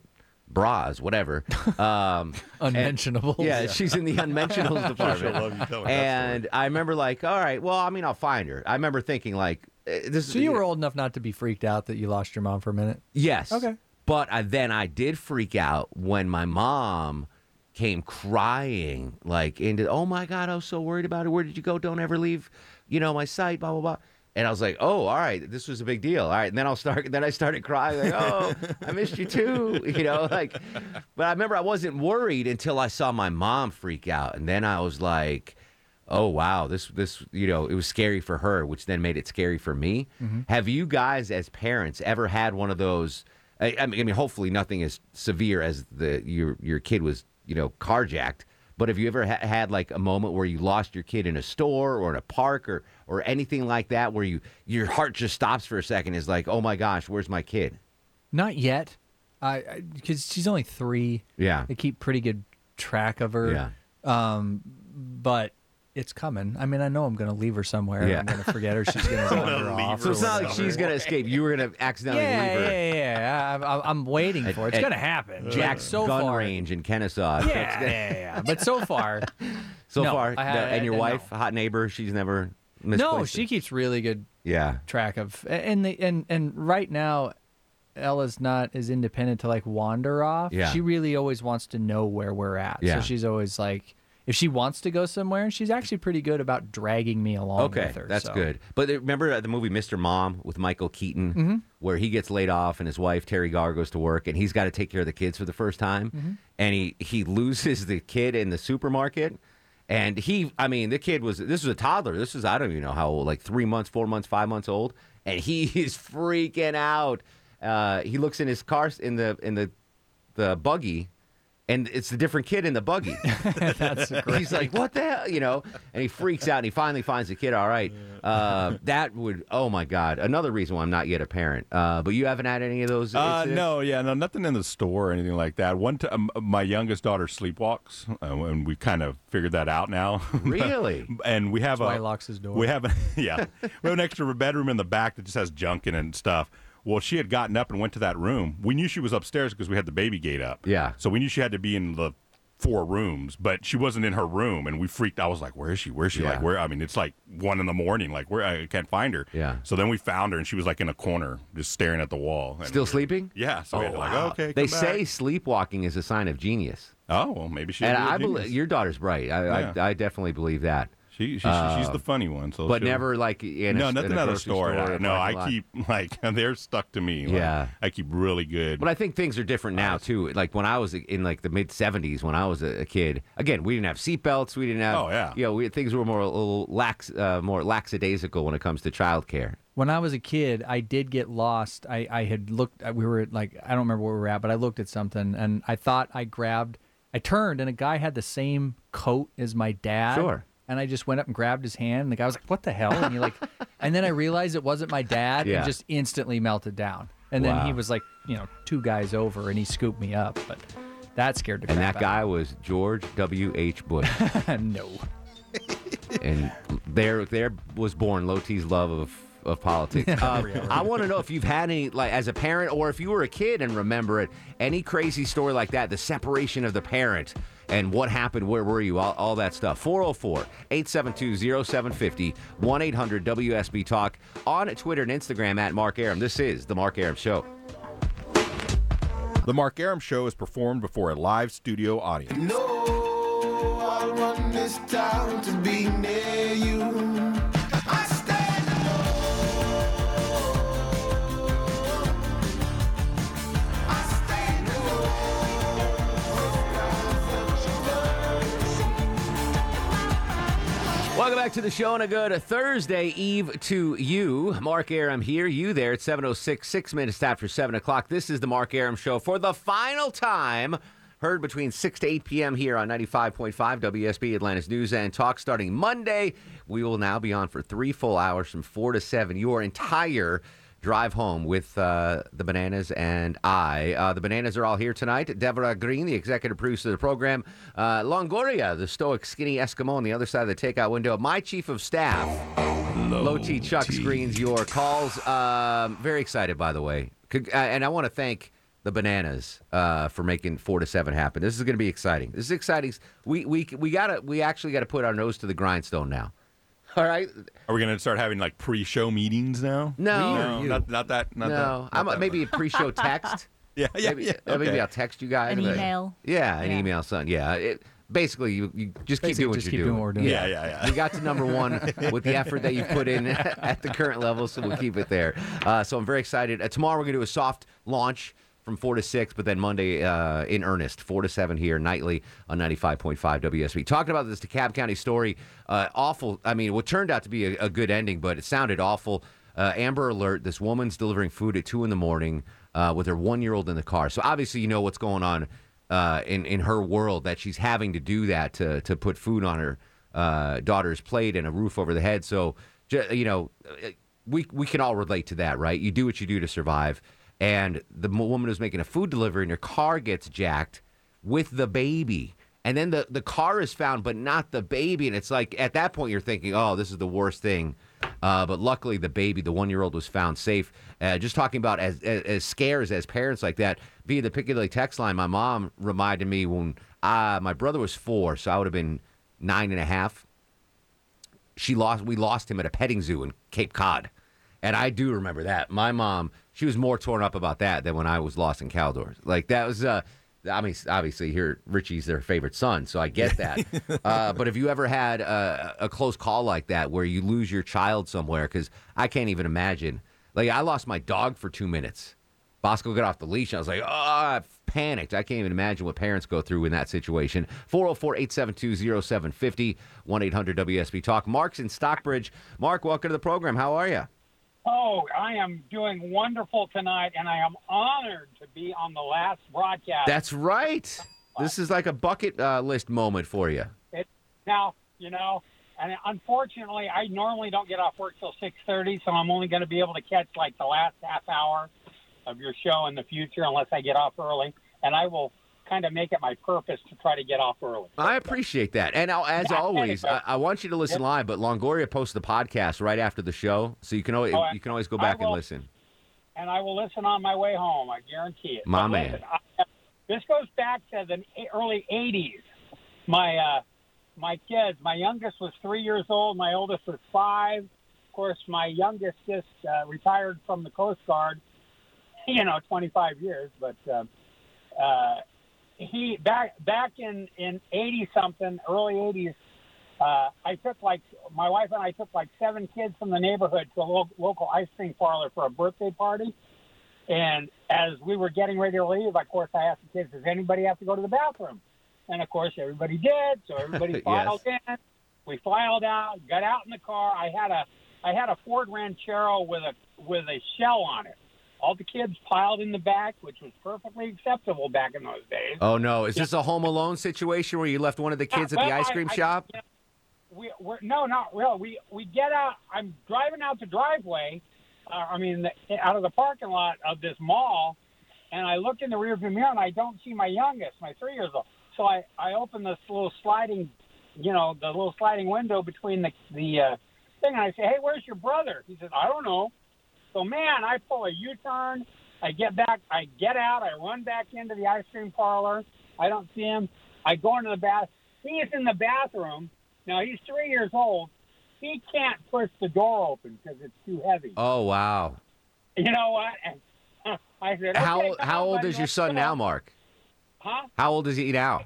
bras, whatever. Um, and- yeah, Yeah. she's in the unmentionables department. you and I remember like, all right, well, I mean, I'll find her. I remember thinking like, Uh, this. So you were old enough not to be freaked out that you lost your mom for a minute? Yes. Okay. But I, then I did freak out when my mom came crying, like into, oh my God, I was so worried about it. Where did you go? Don't ever leave, you know, my sight, blah, blah, blah. And I was like, oh, all right, this was a big deal. All right. And then I'll start, then I started crying, like, oh, I missed you too, you know, like, but I remember I wasn't worried until I saw my mom freak out. And then I was like, oh wow this this you know it was scary for her which then made it scary for me Mhm. have you guys as parents ever had one of those I, I mean I mean hopefully nothing as severe as the your your kid was you know carjacked but have you ever ha- had like a moment where you lost your kid in a store or in a park or or anything like that where you your heart just stops for a second is like oh my gosh where's my kid Not yet. I because she's only three. Yeah. They keep pretty good track of her. Yeah. Um, but it's coming. I mean, I know I'm going to leave her somewhere. Yeah. I'm going to forget her. She's going to wander off. so it's not like she's gonna escape you were gonna accidentally Yeah, leave her yeah, yeah. I, I, I'm waiting for it. It's going to happen. Jack's so gun far, range in Kennesaw. Yeah, yeah, yeah. But so far, So No, far, I had- no, and your no. wife, hot neighbor, she's never misplaced no, it. she keeps really good Yeah. track of and the and and right now Ella's not as independent to like wander off. Yeah. She really always wants to know where we're at. Yeah. So she's always like if she wants to go somewhere, she's actually pretty good about dragging me along Okay, with her. that's so. good. But remember the movie Mr. Mom with Michael Keaton, Mhm. where he gets laid off and his wife Teri Garr goes to work and he's got to take care of the kids for the first time, Mhm. and he he loses the kid in the supermarket. And he, I mean, the kid was this was a toddler. This is I don't even know how old, like three months, four months, five months old, and he is freaking out. uh, he looks in his car in the in the the buggy, and it's a different kid in the buggy. That's great. He's like, "What the hell?" You know, and he freaks out, and he finally finds the kid. All right, uh, that would. Oh my God, another reason why I'm not yet a parent. Uh, but you haven't had any of those. Uh, no, yeah, no, nothing in the store or anything like that. One time, my youngest daughter sleepwalks, uh, and we kind of figured that out now. Really? and we have That's why a he locks his door. We have, a, yeah, we have an extra bedroom in the back that just has junk in it and stuff. Well, she had gotten up and went to that room. We knew she was upstairs because we had the baby gate up. Yeah. So we knew she had to be in the four rooms, but she wasn't in her room, and we freaked. I was like, "Where is she? Where is she? Yeah. Like, where?" I mean, it's like one in the morning. Like, where? I can't find her. Yeah. So then we found her, and she was like in a corner, just staring at the wall. Still sleeping? Yeah. So we had to like, oh, wow. okay. They say back. sleepwalking is a sign of genius. Oh well, maybe she's. and I believe your daughter's bright. I, Yeah. I, I definitely believe that. She, she, she's Uh, the funny one. So but she'll- never like in a, no, in nothing a at a grocery store. or I- a no, I lot. keep like they're stuck to me. Like, Yeah. I keep really good. But I think things are different now too. Like when I was in like the mid '70s, when I was a, a kid. Again, we didn't have seatbelts. We didn't have. Oh, yeah. You know, we, things were more a little lax, uh, more lackadaisical when it comes to childcare. When I was a kid, I did get lost. I, I had looked, we were at like, I don't remember where we were at, but I looked at something and I thought I grabbed, I turned and a guy had the same coat as my dad. Sure. And I just went up and grabbed his hand. And the guy was like, what the hell? And he like, and then I realized it wasn't my dad Yeah. and just instantly melted down. And then he was like, you know, two guys over and he scooped me up. But that scared the And that guy was George W. H. Bush. out of me. no. and there there was born Loti's love of of politics. Um, I want to know if you've had any like as a parent or if you were a kid and remember it, any crazy story like that, the separation of the parent and what happened, where were you, all, all that stuff. 404-872-0750, 1-800-WSB Talk on Twitter and Instagram at Mark Arum. This is the Mark Arum Show. the Mark Arum Show is performed before a live studio audience. No, Welcome back to the show and a good Thursday Eve to you. Mark Arum here, you there at 7.06, six minutes after 7 o'clock. This is the Mark Arum Show for the final time. Heard between 6 to 8 p.m. here on 95.5 WSB Atlanta's News and Talk starting Monday. We will now be on for three full hours from 4 to 7. Your entire drive home with uh, the Bananas and I. Uh, the Bananas are all here tonight. Deborah Green, the executive producer of the program. Uh, Longoria, the stoic, skinny Eskimo on the other side of the takeout window. My chief of staff, Low T Chuck, screens your calls. Um, very excited, by the way. Uh, And I want to thank the Bananas uh, for making four to seven happen. This is going to be exciting. This is exciting. We we we gotta we actually got to put our nose to the grindstone now. All right. Are we going to start having like pre-show meetings now? No. no, not, not that. Not no, that, not I'm, that maybe a pre-show text. Yeah, yeah, maybe, yeah, uh, Maybe. I'll text you guys. An but- email. Yeah, an Yeah. email, son. Yeah. It, basically, you, you just keep Basically, doing what you're keep doing. doing what we're doing. Yeah, yeah, yeah. We got to number one with the effort that you put in at the current level, so we'll keep it there. Uh, so I'm very excited. Uh, tomorrow we're going to do a soft launch from 4 to 6, but then Monday uh, in earnest, 4 to 7 here nightly on 95.5 WSB. Talking about this DeKalb County story, uh, awful. I mean, what turned out to be a, a good ending, but it sounded awful. Uh, Amber Alert, this woman's delivering food at 2 in the morning uh, with her one year old in the car. So obviously, you know what's going on uh, in, in her world that she's having to do that to, to put food on her uh, daughter's plate and a roof over the head. So, you know, we, we can all relate to that, right? You do what you do to survive. And the woman who's making a food delivery and her car gets jacked with the baby. And then the, the car is found, but not the baby. And it's like, at that point, you're thinking, oh, this is the worst thing. Uh, but luckily, the baby, the one year old, was found safe. Uh, just talking about as, as, as scares as parents like that via the Piccadilly text line, my mom reminded me when uh, my brother was four, so I would have been nine and a half. She lost. We lost him at a petting zoo in Cape Cod, and I do remember that. My mom, she was more torn up about that than when I was lost in Caldor. Like that was. Uh, I mean, obviously, here Richie's their favorite son, so I get that. uh, but have you ever had a, a close call like that where you lose your child somewhere? Because I can't even imagine. Like I lost my dog for two minutes. Bosco got off the leash. And I was like, oh, I panicked. I can't even imagine what parents go through in that situation. 404 872 0750 1 800 WSB Talk. Mark's in Stockbridge. Mark, welcome to the program. How are you? Oh, I am doing wonderful tonight, and I am honored to be on the last broadcast. That's right. This is like a bucket uh, list moment for you. It, now, you know, and unfortunately, I normally don't get off work till six thirty, so I'm only going to be able to catch like the last half hour of your show in the future, unless I get off early. And I will kind of make it my purpose to try to get off early. I appreciate that. And I'll- as Yeah, always, I. I want you to listen live, but Longoria posts the podcast right after the show, so you can always Oh, you can always go back and listen. and I will listen on my way home. I guarantee it. My But man. listen, I, this goes back to the early '80s. My uh, my kids. My youngest was three years old. My oldest was five. Of course, my youngest just uh, retired from the Coast Guard. You know, 25 years, but uh, uh, he back back in in 80 something, early 80s. Uh, I took like my wife and I took like seven kids from the neighborhood to a lo- local ice cream parlor for a birthday party. And as we were getting ready to leave, of course, I asked the kids, "Does anybody have to go to the bathroom?" And of course, everybody did. So everybody Yes. filed in. We filed out, got out in the car. I had a I had a Ford Ranchero with a with a shell on it. All the kids piled in the back, which was perfectly acceptable back in those days. Oh no, is this a Home Alone situation where you left one of the kids at the ice I- cream I- shop? we, we're no, not real. We we get out. I'm driving out the driveway. Uh, I mean, the, out of the parking lot of this mall, and I look in the rearview mirror and I don't see my youngest, my three years old. So I I open this little sliding, you know, the little sliding window between the the uh, thing, and I say, "Hey, where's your brother?" He says, "I don't know." So man, I pull a U-turn. I get back. I get out. I run back into the ice cream parlor. I don't see him. I go into the bath. He is in the bathroom. Now he's three years old. He can't push the door open because it's too heavy. Oh wow. You know what? And I said, How okay, how old is your son now, Mark? Huh? How old is he now?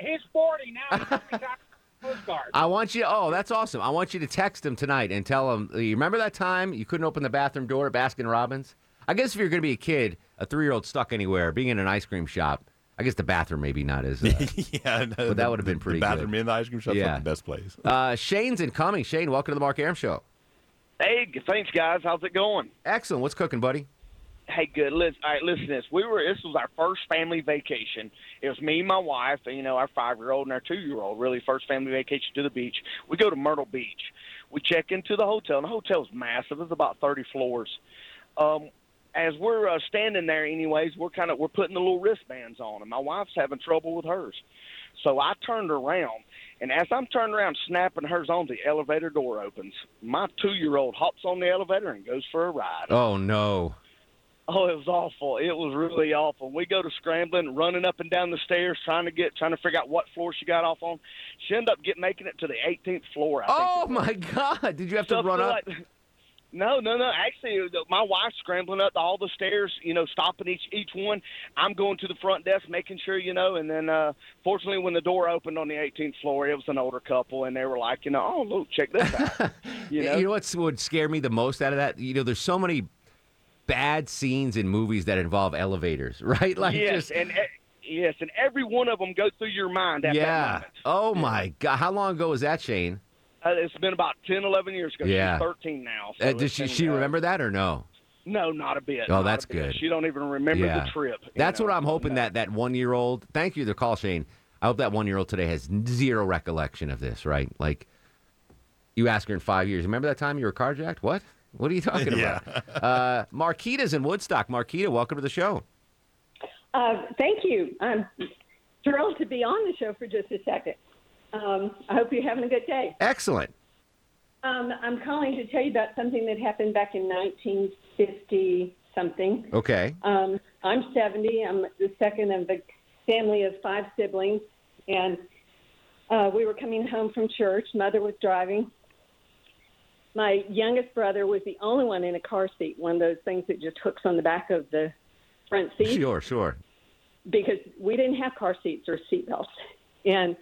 He's 40 now. He's retired from the Coast Guard. I want you. Oh, that's awesome. I want you to text him tonight and tell him. You remember that time you couldn't open the bathroom door at Baskin Robbins? I guess if you're going to be a kid, a three-year-old stuck anywhere, being in an ice cream shop, I guess the bathroom maybe not as. Uh, yeah, no, but that would have been pretty. the pretty bathroom good. in the ice cream shop, Yeah. the best place. Uh, Shane's incoming. Shane, welcome to the Mark Arum Show. Hey, thanks, guys. How's it going? Excellent. What's cooking, buddy? Hey, good. Listen, all right, listen to this. We were. This was our first family vacation. It was me, my wife, and you know our five-year-old and our two-year-old. Really, first family vacation to the beach. We go to Myrtle Beach. We check into the hotel, and the hotel's massive. It's about thirty floors. Um, as we're uh, standing there, anyways, we're kind of we're putting the little wristbands on, and my wife's having trouble with hers. So I turned around, and as I'm turning around, snapping hers on, the elevator door opens. My two-year-old hops on the elevator and goes for a ride. Oh no. Oh, it was awful. It was really awful. We go to scrambling, running up and down the stairs, trying to get, trying to figure out what floor she got off on. She ended up getting making it to the 18th floor. I Oh my God! Did you have to run up? like- no, no, no. Actually, my wife's scrambling up all the stairs, you know, stopping each each one. I'm going to the front desk, making sure, you know, and then uh fortunately, when the door opened on the 18th floor, it was an older couple, and they were like, you know, oh look, check this out. you know, You know what's would scare me the most out of that? You know, there's so many bad scenes in movies that involve elevators, right? Like yes, just and yes, and every one of them go through your mind at yeah. Oh my God! How long ago was that, Shane? Uh, it's been about 10, 11 years ago. Yeah. She's 13 now. So Uh, does she, she uh, remember that or no? No, not a bit. Oh, that's good. She don't even remember yeah. the trip. That's know, what I'm hoping no. that that one year old. Thank you, the call, Shane. I hope that one year old today has zero recollection of this. Right? Like you ask her in five years. Remember that time you were carjacked? What? What are you talking Yeah. about? uh, Marquita's in Woodstock. Marquita, welcome to the show. Uh, thank you. I'm thrilled to be on the show for just a second. Um, I hope you're having a good day. Excellent. Um, I'm calling to tell you about something that happened back in 1950 something. Okay. Um, I'm 70. I'm the second of a family of five siblings, and uh, we were coming home from church. Mother was driving. My youngest brother was the only one in a car seat, one of those things that just hooks on the back of the front seat Sure, sure. because we didn't have car seats or seat belts. And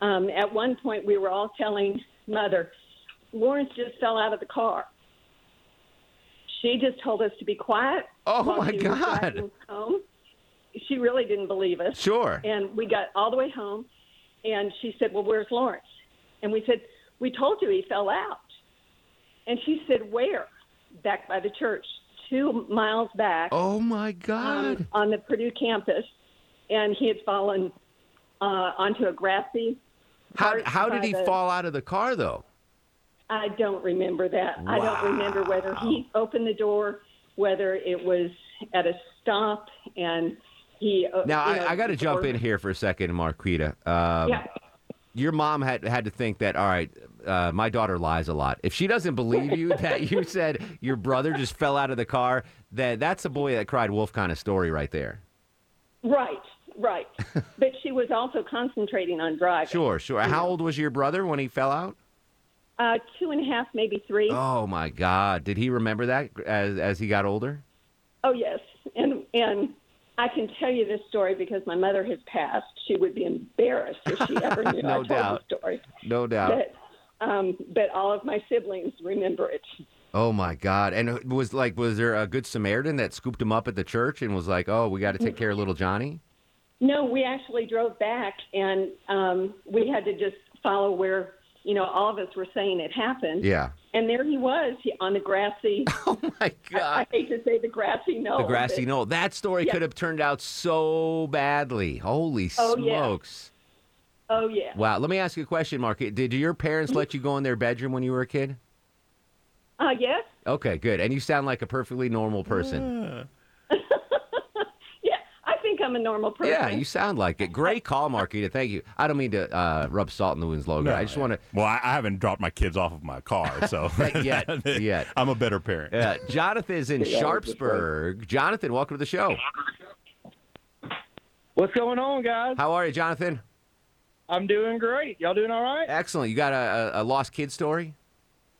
um, at one point, we were all telling mother, Lawrence just fell out of the car. She just told us to be quiet. Oh, my God. Home. She really didn't believe us. Sure. And we got all the way home, and she said, "Well, where's Lawrence?" And we said, "We told you he fell out." And she said, "Where?" back by the church, two miles back. Oh my um, God! on the Purdue campus, and he had fallen uh, onto a grassy. How how did he the- fall out of the car though? I don't remember that. I don't remember whether he opened the door, whether it was at a stop, and he. Uh, Now you know, I, I got to jump in here for a second, Marquita. Um, Yeah. Your mom had had to think that all right, uh, my daughter lies a lot. If she doesn't believe you that you said your brother just fell out of the car, that that's a boy that cried wolf kind of story right there. Right, right. but she was also concentrating on driving. Sure, sure. How old was your brother when he fell out? Uh, two and a half, maybe three. Oh my God! Did he remember that as as he got older? Oh yes, and and I can tell you this story because my mother has passed. She would be embarrassed if she ever knew No I told doubt. the story. No doubt. But um, but all of my siblings remember it. Oh my God! And it was like, was there a good Samaritan that scooped him up at the church and was like, "Oh, we got to take care of little Johnny"? No, we actually drove back, and um, we had to just follow where you know all of us were saying it happened. Yeah. And there he was he, on the grassy. Oh my God! I, I hate to say the grassy knoll. the grassy but- knoll. That story Yeah. could have turned out so badly. Holy Oh, yeah. smokes! Oh yeah. Wow. Let me ask you a question, Mark. Did your parents let you go in their bedroom when you were a kid? Uh, yes. Okay, good. And you sound like a perfectly normal person. Yeah, I think I'm a normal person. Yeah, you sound like it. Great call, Marquita. Thank you. I don't mean to uh, rub salt in the wounds, Logan. I just want to. Well, I, I haven't dropped my kids off of my car, so yet, yet. I'm a better parent. Yeah, Jonathan is in Yeah, Sharpsburg. Jonathan, welcome to the show. What's going on, guys? How are you, Jonathan? I'm doing great. Y'all doing all right? Excellent. You got a, a, a lost kid story?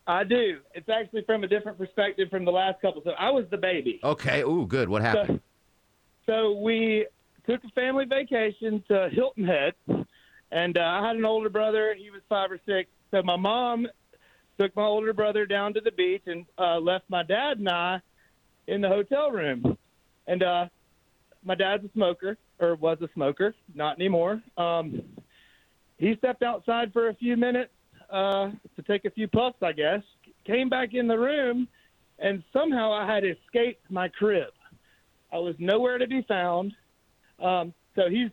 I do. It's actually from a different perspective from the last couple. So I was the baby. Okay. Ooh, good. What happened? So we took a family vacation to Hilton Head, and uh, I had an older brother. He was five or six. So my mom took my older brother down to the beach and uh, left my dad and I in the hotel room. And uh, my dad's a smoker, or was a smoker, not anymore. Um, he stepped outside for a few minutes uh, to take a few puffs, I guess. Came back in the room, and somehow I had escaped my crib. I was nowhere to be found. Um, so he's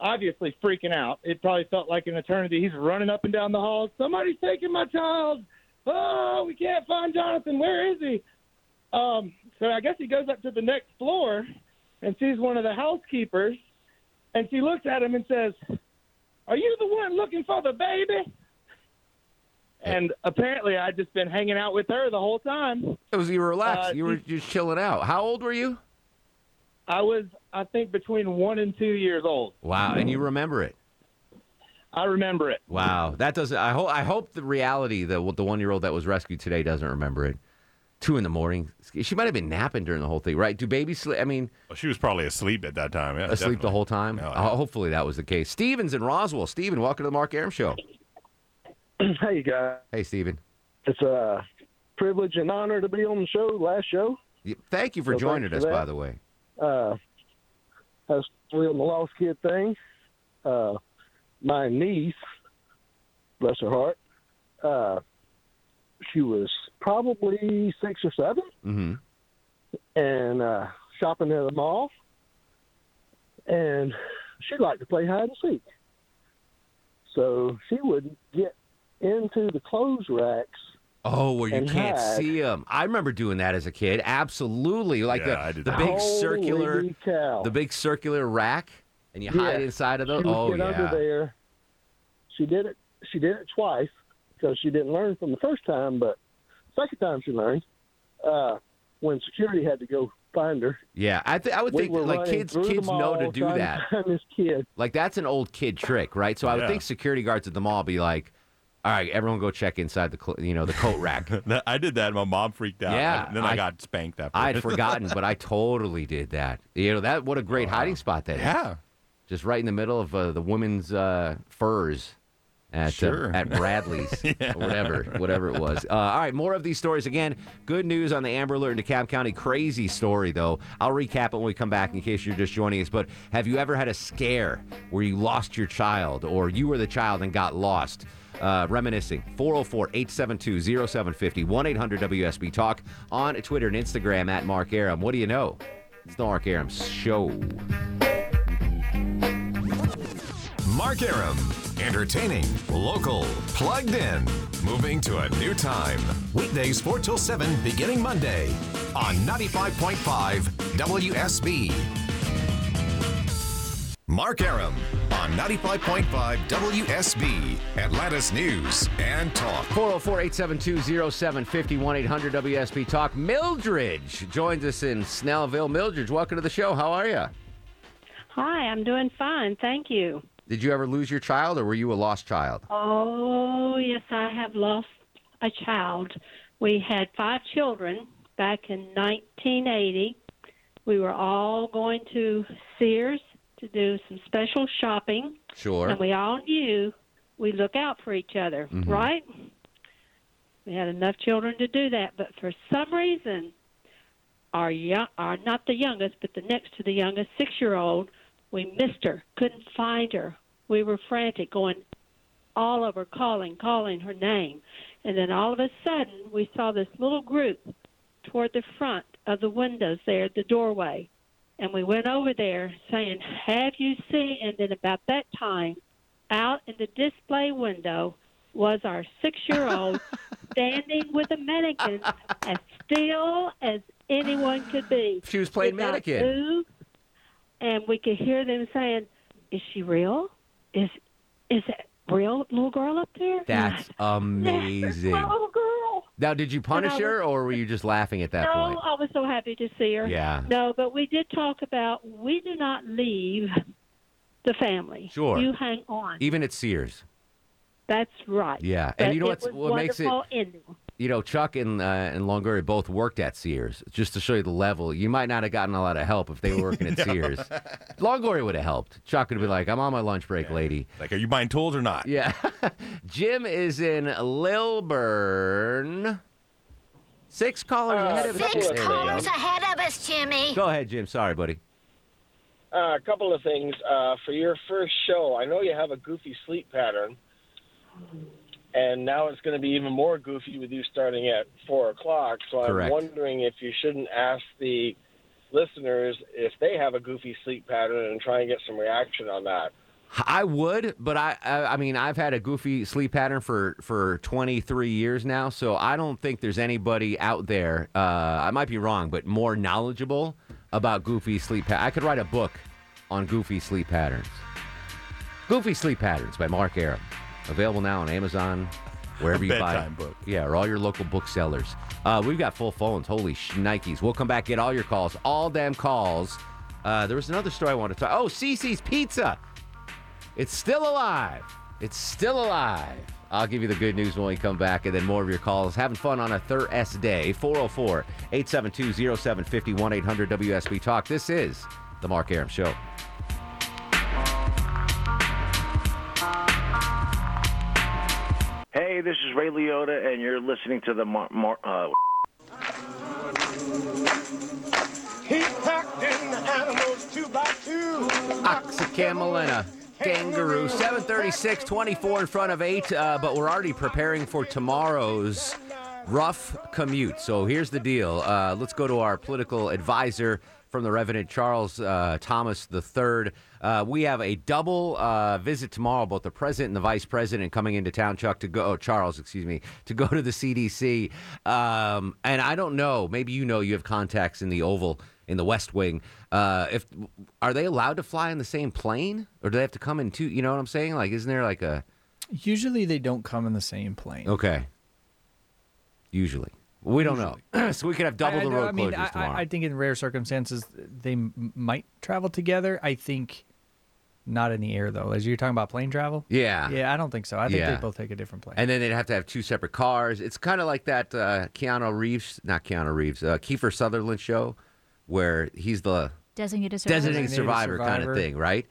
obviously freaking out. It probably felt like an eternity. He's running up and down the halls. Somebody's taking my child. Oh, we can't find Jonathan. Where is he? Um, so I guess he goes up to the next floor and sees one of the housekeepers, and she looks at him and says, "Are you the one looking for the baby?" And apparently, I'd just been hanging out with her the whole time. It was you were relaxed. Uh, you were just chilling out. How old were you? I was, I think, between one and two years old. Wow, and you remember it. I remember it. Wow, that doesn't. I hope. I hope the reality, the the one year old that was rescued today, doesn't remember it. Two in the morning. She might have been napping during the whole thing, right? Do babies sleep? I mean, Well, she was probably asleep at that time. Yeah, asleep definitely. the whole time. Yeah, Uh, hopefully that was the case. Steven's and Roswell. Steven, welcome to the Mark Arum Show. Hey guys, Hey, Steven. it's a privilege and honor to be on the show. Last show. Y- Thank you for So joining us, for by the way. Uh, as we on the lost kid thing, uh, my niece, bless her heart, uh, she was probably six or seven, Mm-hmm. and uh, shopping at the mall, and she liked to play hide and seek. So she would get into the clothes racks. Oh, where you can't hide. see them. I remember doing that as a kid. Absolutely, like Yeah, I the did the big Holy circular, cow. the big circular rack, and you hide inside of those. She would Oh get under yeah. there. She did it. She did it twice because she didn't learn from the first time, but second time she learned. Uh, when security had to go find her, Yeah, I th- I would we think that, like running kids through kids know to do that. find this kid. Like that's an old kid trick, right? So I would think security guards at the mall be like, "All right, everyone go check inside the cl- you know the coat rack." I did that. and My mom freaked out. Yeah, and then I, I- got spanked after. I had forgotten, but I totally did that. You know that what a great hiding spot that is. Yeah. just right in the middle of uh, the women's uh, furs. At uh, at Bradley's or whatever whatever it was. Uh, all right, more of these stories again. Good news on the Amber Alert in DeKalb County. Crazy story though. I'll recap it when we come back in case you're just joining us. But have you ever had a scare where you lost your child or you were the child and got lost? Uh, reminiscing 404 872 0750 1 800 WSB Talk on Twitter and Instagram at Mark Arum. What do you know? It's the Mark Arum Show. Mark Arum. Entertaining, local, plugged in. Moving to a new time. Weekdays 4 till 7 beginning Monday on 95.5 WSB. Mark Arum on 95.5 WSB, Atlanta's News and Talk. 404 872 0750 800 WSB Talk. Mildred joins us in Snellville. Mildred, welcome to the show. How are you? Hi, I'm doing fine. Thank you. Did you ever lose your child or were you a lost child? Oh, yes, I have lost a child. We had five children back in 1980. We were all going to Sears to do some special shopping. Sure. And we all knew we look out for each other, Mhm. right? We had enough children to do that, but for some reason, our young, our not the youngest, but the next to the youngest, six-year-old, we missed her, couldn't find her. We were frantic, going all over, calling, calling her name, and then all of a sudden, we saw this little group toward the front of the windows there at the doorway, and we went over there saying, "Have you seen?" And then about that time, out in the display window was our six-year-old standing with a mannequin as still as anyone could be. She was playing Did mannequin. move, and we could hear them saying, "Is she real? Is is that real little girl up there?" That's amazing. Little girl. Now, did you punish was- her or were you just laughing at that no, point? I was so happy to see her. Yeah. No, but we did talk about we do not leave the family. Sure. You hang on. Even at Sears. That's right. Yeah. But And you know what's, what makes it. ending. You know, Chuck and uh, and Longoria both worked at Sears, just to show you the level. You might not have gotten a lot of help if they were working at No. Sears. Longoria would have helped. Chuck would have been like, "I'm on my lunch break, lady." Like, are you buying tools or not? Yeah. Jim is in Lilburn. Six callers ahead of us. Six callers ahead of us, Jimmy. Go ahead, Jim. Sorry, buddy. Uh, a couple of things. Uh, for your first show, I know you have a goofy sleep pattern, and now it's going to be even more goofy with you starting at 4 o'clock. So Correct. I'm wondering if you shouldn't ask the listeners if they have a goofy sleep pattern and try and get some reaction on that. I would, but I, I, I mean, I've had a goofy sleep pattern for for 23 years now, so I don't think there's anybody out there. Uh, I might be wrong, but more knowledgeable about goofy sleep. Pa- I could write a book on goofy sleep patterns. Goofy Sleep Patterns by Mark Arum, available now on Amazon, wherever you buy. book. Yeah, or all your local booksellers. Uh, we've got full phones. Holy shnikes! We'll come back get all your calls, all damn calls. Uh, there was another story I wanted to talk. Oh, CiCi's Pizza. It's still alive. It's still alive. I'll give you the good news when we come back, and then more of your calls. Having fun on a Thursday. 404 872 0750 1 800 WSB Talk. This is The Mark Arum Show. Hey, this is Ray Liotta, and you're listening to the Mar- Mar- uh, He packed in the animals two by two. Ox, a camel, and a kangaroo. 736, 24 in front of 8, uh, but we're already preparing for tomorrow's rough commute. So here's the deal. Uh, let's go to our political advisor from the Reverend Charles uh, Thomas III. Uh, we have a double uh, visit tomorrow, both the president and the vice president coming into town, Chuck, to go, oh, Charles, excuse me, to go to the CDC. Um, and I don't know, maybe you know you have contacts in the Oval, in the West Wing. Uh, if Are they allowed to fly in the same plane? Or do they have to come in two? You know what I'm saying? Like, isn't there like a. Usually they don't come in the same plane. Okay. Usually. We don't know. so we could have double I- the road I mean, closures I- tomorrow. I, I think in rare circumstances they m- might travel together. I think not in the air though. As you're talking about plane travel. Yeah. Yeah, I don't think so. I think Yeah. they both take a different plane. And then they'd have to have two separate cars. It's kind of like that uh, Keanu Reeves, not Keanu Reeves, uh, Kiefer Sutherland show, where he's the Designated survivor. designated survivor, kind of survivor. thing, right?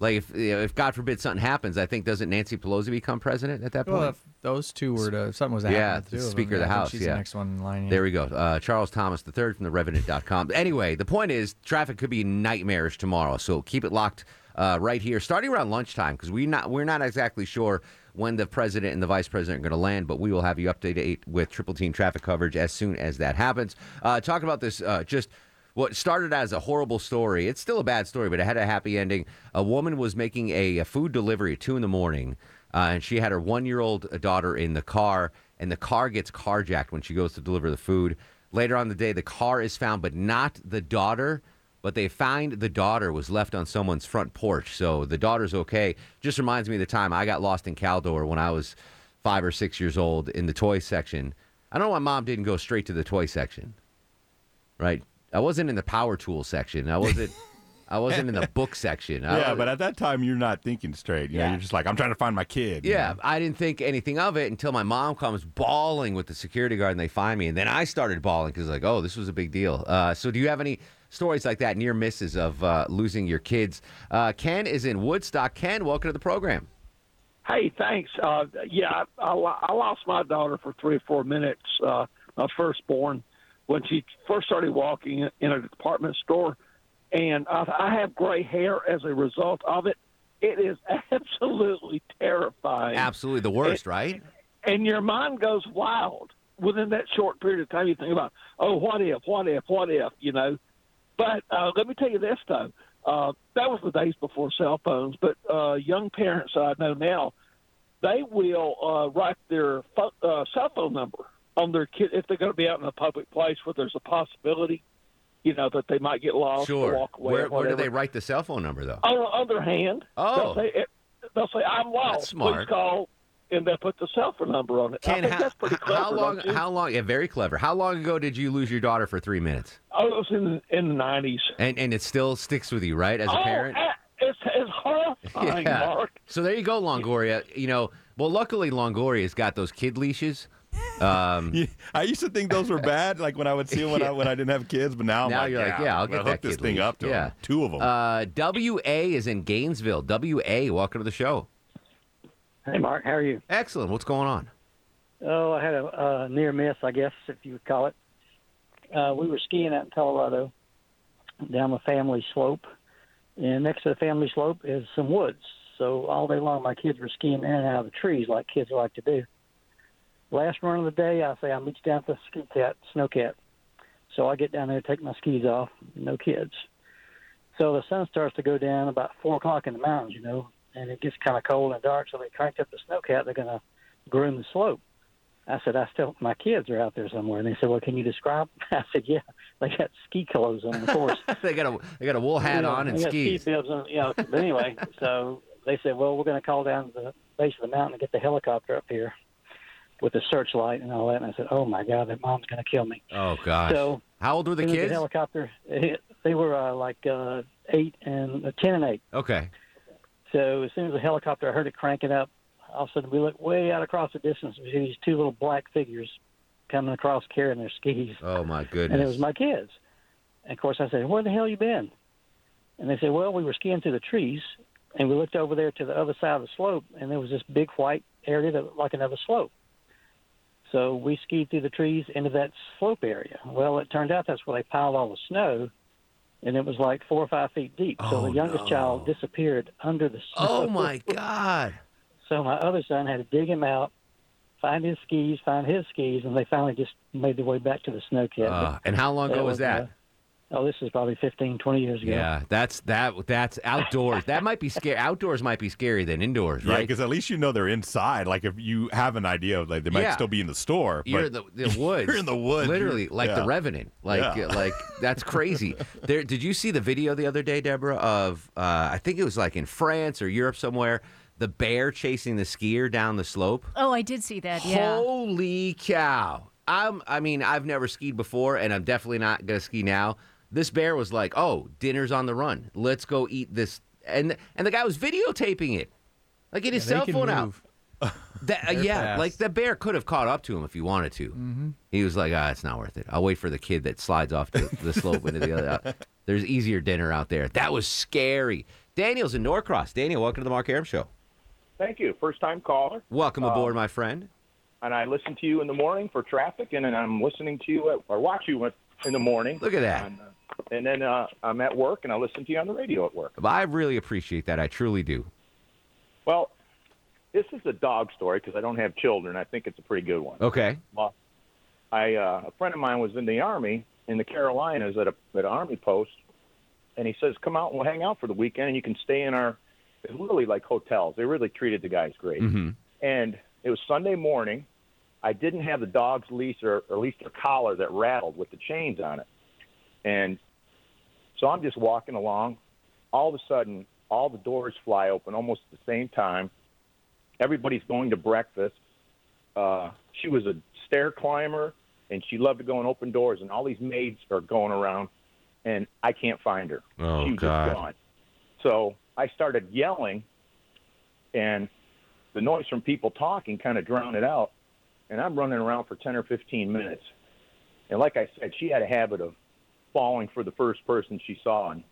Like if you know, if God forbid something happens, I think doesn't Nancy Pelosi become president at that point? Well, if those two were to, if something was to yeah, happen, to the the two Speaker of, of the I think House. she's yeah, the next one in line. yeah. There we go. Uh, Charles Thomas III from the Revenant.com. Anyway, the point is, traffic could be nightmarish tomorrow, so keep it locked uh, right here, starting around lunchtime, because we not we're not exactly sure when the president and the vice president are going to land, but we will have you updated with triple team traffic coverage as soon as that happens. Uh, talking about this, uh, just what started as a horrible story. It's still a bad story, but it had a happy ending. A woman was making a, a food delivery at two in the morning, uh, and she had her one year old daughter in the car, and the car gets carjacked when she goes to deliver the food. Later on the day, the car is found, but not the daughter. But they find the daughter was left on someone's front porch, so the daughter's okay. Just reminds me of the time I got lost in Caldor when I was five or six years old in the toy section. I don't know why mom didn't go straight to the toy section right? I wasn't in the power tool section. I wasn't. I wasn't in the book section. Yeah, but at that time you're not thinking straight. You know, Yeah. you're just like, I'm trying to find my kid. you yeah, know? I didn't think anything of it until my mom comes bawling with the security guard and they find me, and then I started bawling because like, oh, this was a big deal. Uh, so, do you have any stories like that, near misses of uh, losing your kids? Uh, Ken is in Woodstock. Ken, welcome to the program. Hey, thanks. Uh, yeah, I, I, lost my daughter for three or four minutes, uh, my firstborn, when she first started walking in- in a department store. And I, I have gray hair as a result of it. It is absolutely terrifying. Absolutely the worst, right? And your mind goes wild within that short period of time. You think about, oh, what if, what if, what if, you know. But uh, let me tell you this, though. Uh, that was the days before cell phones. But uh, young parents I know now, they will uh, write their pho- uh, cell phone number on their kid if they're going to be out in a public place where there's a possibility, you know, that they might get lost or Sure. walk away. Where, or where do they write the cell phone number though? On the other hand, Oh. they'll say, they'll say I'm lost. smart. Please call, and they'll put the cell phone number on it. I think how, that's pretty clever. how long? don't you? How long? Yeah, very clever. How long ago did you lose your daughter for three minutes? Oh, it was in in the nineties. And and it still sticks with you, right? As a oh, parent. a- it's, it's horrifying, Mark. So there you go, Longoria. You know, well, luckily Longoria's got those kid leashes. Um, Yeah, I used to think those were bad, like when I would see them when I when I didn't have kids. But now, I'm now like, you're yeah, like, yeah, I'll get that hook this kid thing up to 'em. yeah. two of them. Uh, WA is in Gainesville. WA, welcome to the show. Hey, Mark, how are you? Excellent. What's going on? Oh, I had a uh, near miss, I guess, if you would call it. Uh, we were skiing out in Colorado down the family slope, and next to the family slope is some woods. So all day long, my kids were skiing in and out of the trees like kids like to do. Last run of the day, I say, meet you down at the ski cat, snow cat. So I get down there, take my skis off, no kids. So the sun starts to go down about four o'clock in the mountains, you know, and it gets kind of cold and dark. So they cranked up the snowcat. They're going to groom the slope. I said, I still, my kids are out there somewhere. And they said, Well, can you describe? I said, Yeah, they got ski clothes on, of course. they got a they got a wool hat You know, on and skis. Ski bibs on, you know, but anyway, so they said, Well, we're going to call down to the base of the mountain and get the helicopter up here with the searchlight and all that. And I said, Oh my God, that mom's going to kill me. Oh gosh. So how old were the kids? as helicopter, they were uh, like uh, eight and uh, ten and eight. Okay. So as soon as the helicopter, I heard it cranking up. All of a sudden, we looked way out across the distance. We see these two little black figures coming across carrying their skis, Oh my goodness. and it was my kids. And of course, I said, "Where the hell you been?" And they said, "Well, we were skiing through the trees, and we looked over there to the other side of the slope, and there was this big white area that looked like another slope." So we skied through the trees into that slope area. Well, it turned out that's where they piled all the snow, and it was like four or five feet deep. So Oh, the youngest child disappeared under the snow. Oh my God. So my other son had to dig him out, find his skis, find his skis, and they finally just made their way back to the snow cat. Uh, and how long ago was that? Oh, this is probably 15, 20 years ago. Yeah, that's that. That's outdoors. that might be scary. Outdoors might be scarier than indoors, Yeah, right? because at least you know they're inside. Like if you have an idea of like they might Yeah. still be in the store. You're in the, the woods. You're in the woods. Literally, You're- like the. Revenant. Like, Yeah. like that's crazy. there. Did you see the video the other day, Deborah? Of uh, I think it was like in France or Europe somewhere. The bear chasing the skier down the slope. Oh, I did see that. Yeah. Holy cow! I'm. I mean, I've never skied before, and I'm definitely not gonna ski now. This bear was like, "Oh, dinner's on the run. Let's go eat this." And and the guy was videotaping it, like get his Yeah, they cell can phone out. That, uh, yeah, fast. like the bear could have caught up to him if he wanted to. Mhm. He was like, "Ah, it's not worth it. I'll wait for the kid that slides off the, the slope into the other." There's easier dinner out there. That was scary. Daniel's in Norcross. Daniel, welcome to the Mark Arum Show. Thank you. First time caller. Welcome Uh, aboard, my friend. And I listen to you in the morning for traffic, and then I'm listening to you at, or watch you in the morning. Look at that. And, uh, and then uh, I'm at work, and I listen to you on the radio at work. I really appreciate that. I truly do. Well, this is a dog story because I don't have children. I think it's a pretty good one. Okay. Well, I uh, a friend of mine was in the army in the Carolinas at a at an army post, and he says, "Come out and we'll hang out for the weekend, and you can stay in our." It's literally like hotels. They really treated the guys great. Mm-hmm. And it was Sunday morning. I didn't have the dog's leash or, or at least their collar that rattled with the chains on it, and so I'm just walking along. All of a sudden, all the doors fly open almost at the same time. Everybody's going to breakfast. Uh, she was a stair climber, and she loved to go and open doors. And all these maids are going around, and I can't find her. Oh, she was God. just gone. So I started yelling, and the noise from people talking kind of drowned it out. And I'm running around for 10 or 15 minutes. And like I said, she had a habit of falling for the first person she saw. And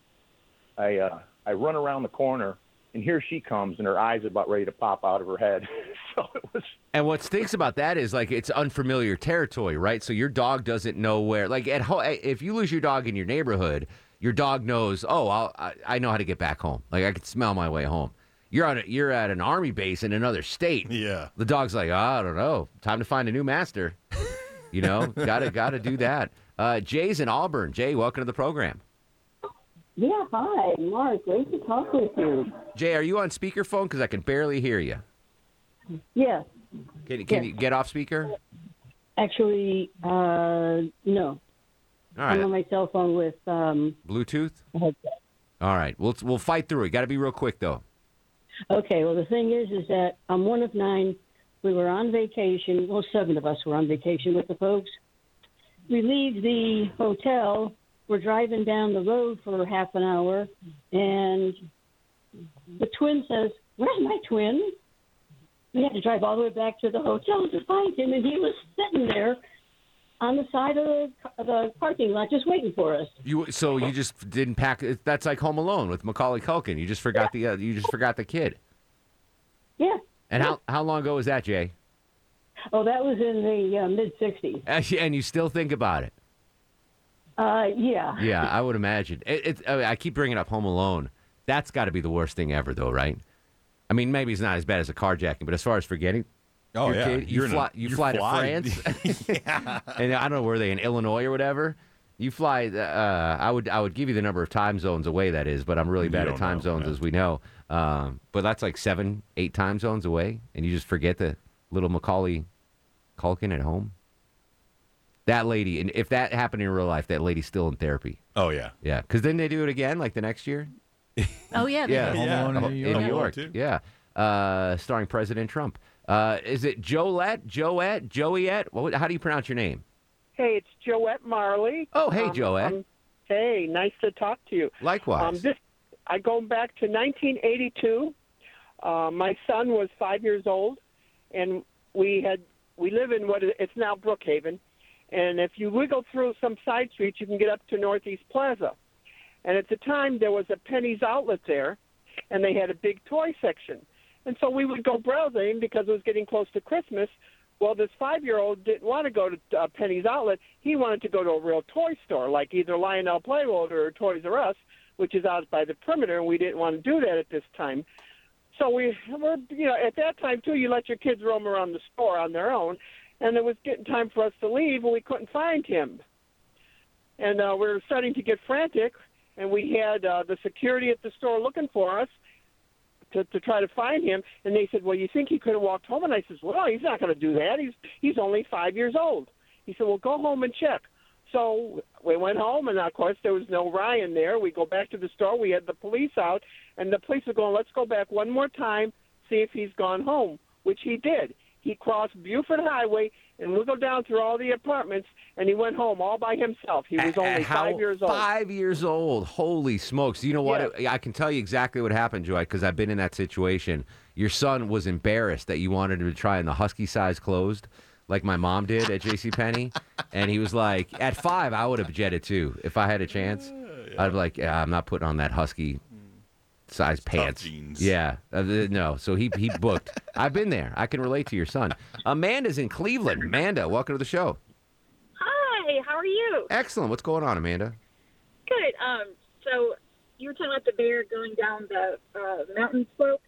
I, uh, I run around the corner, and here she comes, and her eyes are about ready to pop out of her head. so it was And what stinks about that is like it's unfamiliar territory, right? So your dog doesn't know where. Like at home, if you lose your dog in your neighborhood, your dog knows. Oh, I'll, I I know how to get back home. Like I can smell my way home. You're on a, you're at an army base in another state. Yeah. The dog's like, oh, I don't know. Time to find a new master. You know, gotta gotta do that. Uh, Jay's in Auburn. Jay, welcome to the program. Yeah, hi, Mark. Great to talk with you. Jay, are you on speakerphone? Because I can barely hear you. Yes, Can, can Yes. you get off speaker? actually, uh, no. All I'm on my cell phone with um. Bluetooth. All right. We'll we'll fight through it. Got to be real quick though. Okay, well, the thing is, is that I'm one of nine. We were on vacation. Well, seven of us were on vacation with the folks. We leave the hotel. We're driving down the road for half an hour, and the twin says, "Where's my twin?" We had to drive all the way back to the hotel to find him, and he was sitting there on the side of the, of the parking lot, just waiting for us. You so you just didn't pack. That's like Home Alone with Macaulay Culkin. You just forgot the uh, you just forgot the kid. Yeah. And how how long ago was that, Jay? Oh, that was in the uh, mid '60s. And and you still think about it? Uh, yeah. Yeah, I would imagine. It, it, I, mean, I keep bringing up Home Alone. That's got to be the worst thing ever, though, right? I mean, maybe it's not as bad as a carjacking, but as far as forgetting Oh, your yeah. kid, you You're in a- fly, you you fly, fly. to France, and I don't know where they in Illinois or whatever. You fly. Uh, I would I would give you the number of time zones away that is, but I'm really bad at time know, zones as we know. Um, but that's like seven, eight time zones away, and you just forget the little Macaulay Culkin at home. That lady, and if that happened in real life, that lady's still in therapy. Oh yeah, yeah. Because then they do it again, like the next year. Oh yeah, they yeah, did. Home Alone in New in York. New York, too. yeah, uh, starring President Trump. Uh, is it Jolette, Joette, Joeyette? What, how do you pronounce your name? Hey, it's Joette Marley. Oh, hey, Um, Joette. um, hey, nice to talk to you. Likewise. Um, this I go back to 1982. Uh, my son was five years old, and we had we live in what it's now Brookhaven, and if you wiggle through some side streets, you can get up to Northeast Plaza. And at the time, there was a Penney's outlet there, and they had a big toy section. And so we would go browsing because it was getting close to Christmas. Well, this five-year-old didn't want to go to uh, Penney's outlet. He wanted to go to a real toy store, like either Lionel Playworld or Toys R Us, which is out by the perimeter, and we didn't want to do that at this time. So we were, you know, at that time too, you let your kids roam around the store on their own, and it was getting time for us to leave, and we couldn't find him. And uh, we were starting to get frantic, and we had uh, the security at the store looking for us to, to try to find him. And they said, "Well, you think he could have walked home?" And I says, "Well, he's not going to do that. He's he's only five years old." He said, "Well, go home and check." So we went home, and of course there was no Ryan there. We go back to the store. We had the police out, and the police are going, "Let's go back one more time, see if he's gone home," which he did. He crossed Buford Highway and wiggled down through all the apartments, and he went home all by himself. He was only How- five years old. Five years old. Holy smokes! You know what? I can tell you exactly what happened, Joy, because I've been in that situation. Your son was embarrassed that you wanted him to try in the husky size closed, like my mom did at J.C. Penney, and he was like, "At five, I would have jetted too if I had a chance. I'd be like, yeah, I'm not putting on that husky size pants. jeans. Yeah, uh, th- no. So he he booked. I've been there. I can relate to your son. Amanda's in Cleveland. Amanda, welcome to the show. Hi, how are you? Excellent. What's going on, Amanda? Good. Um, so you were talking about the bear going down the uh, mountain slope.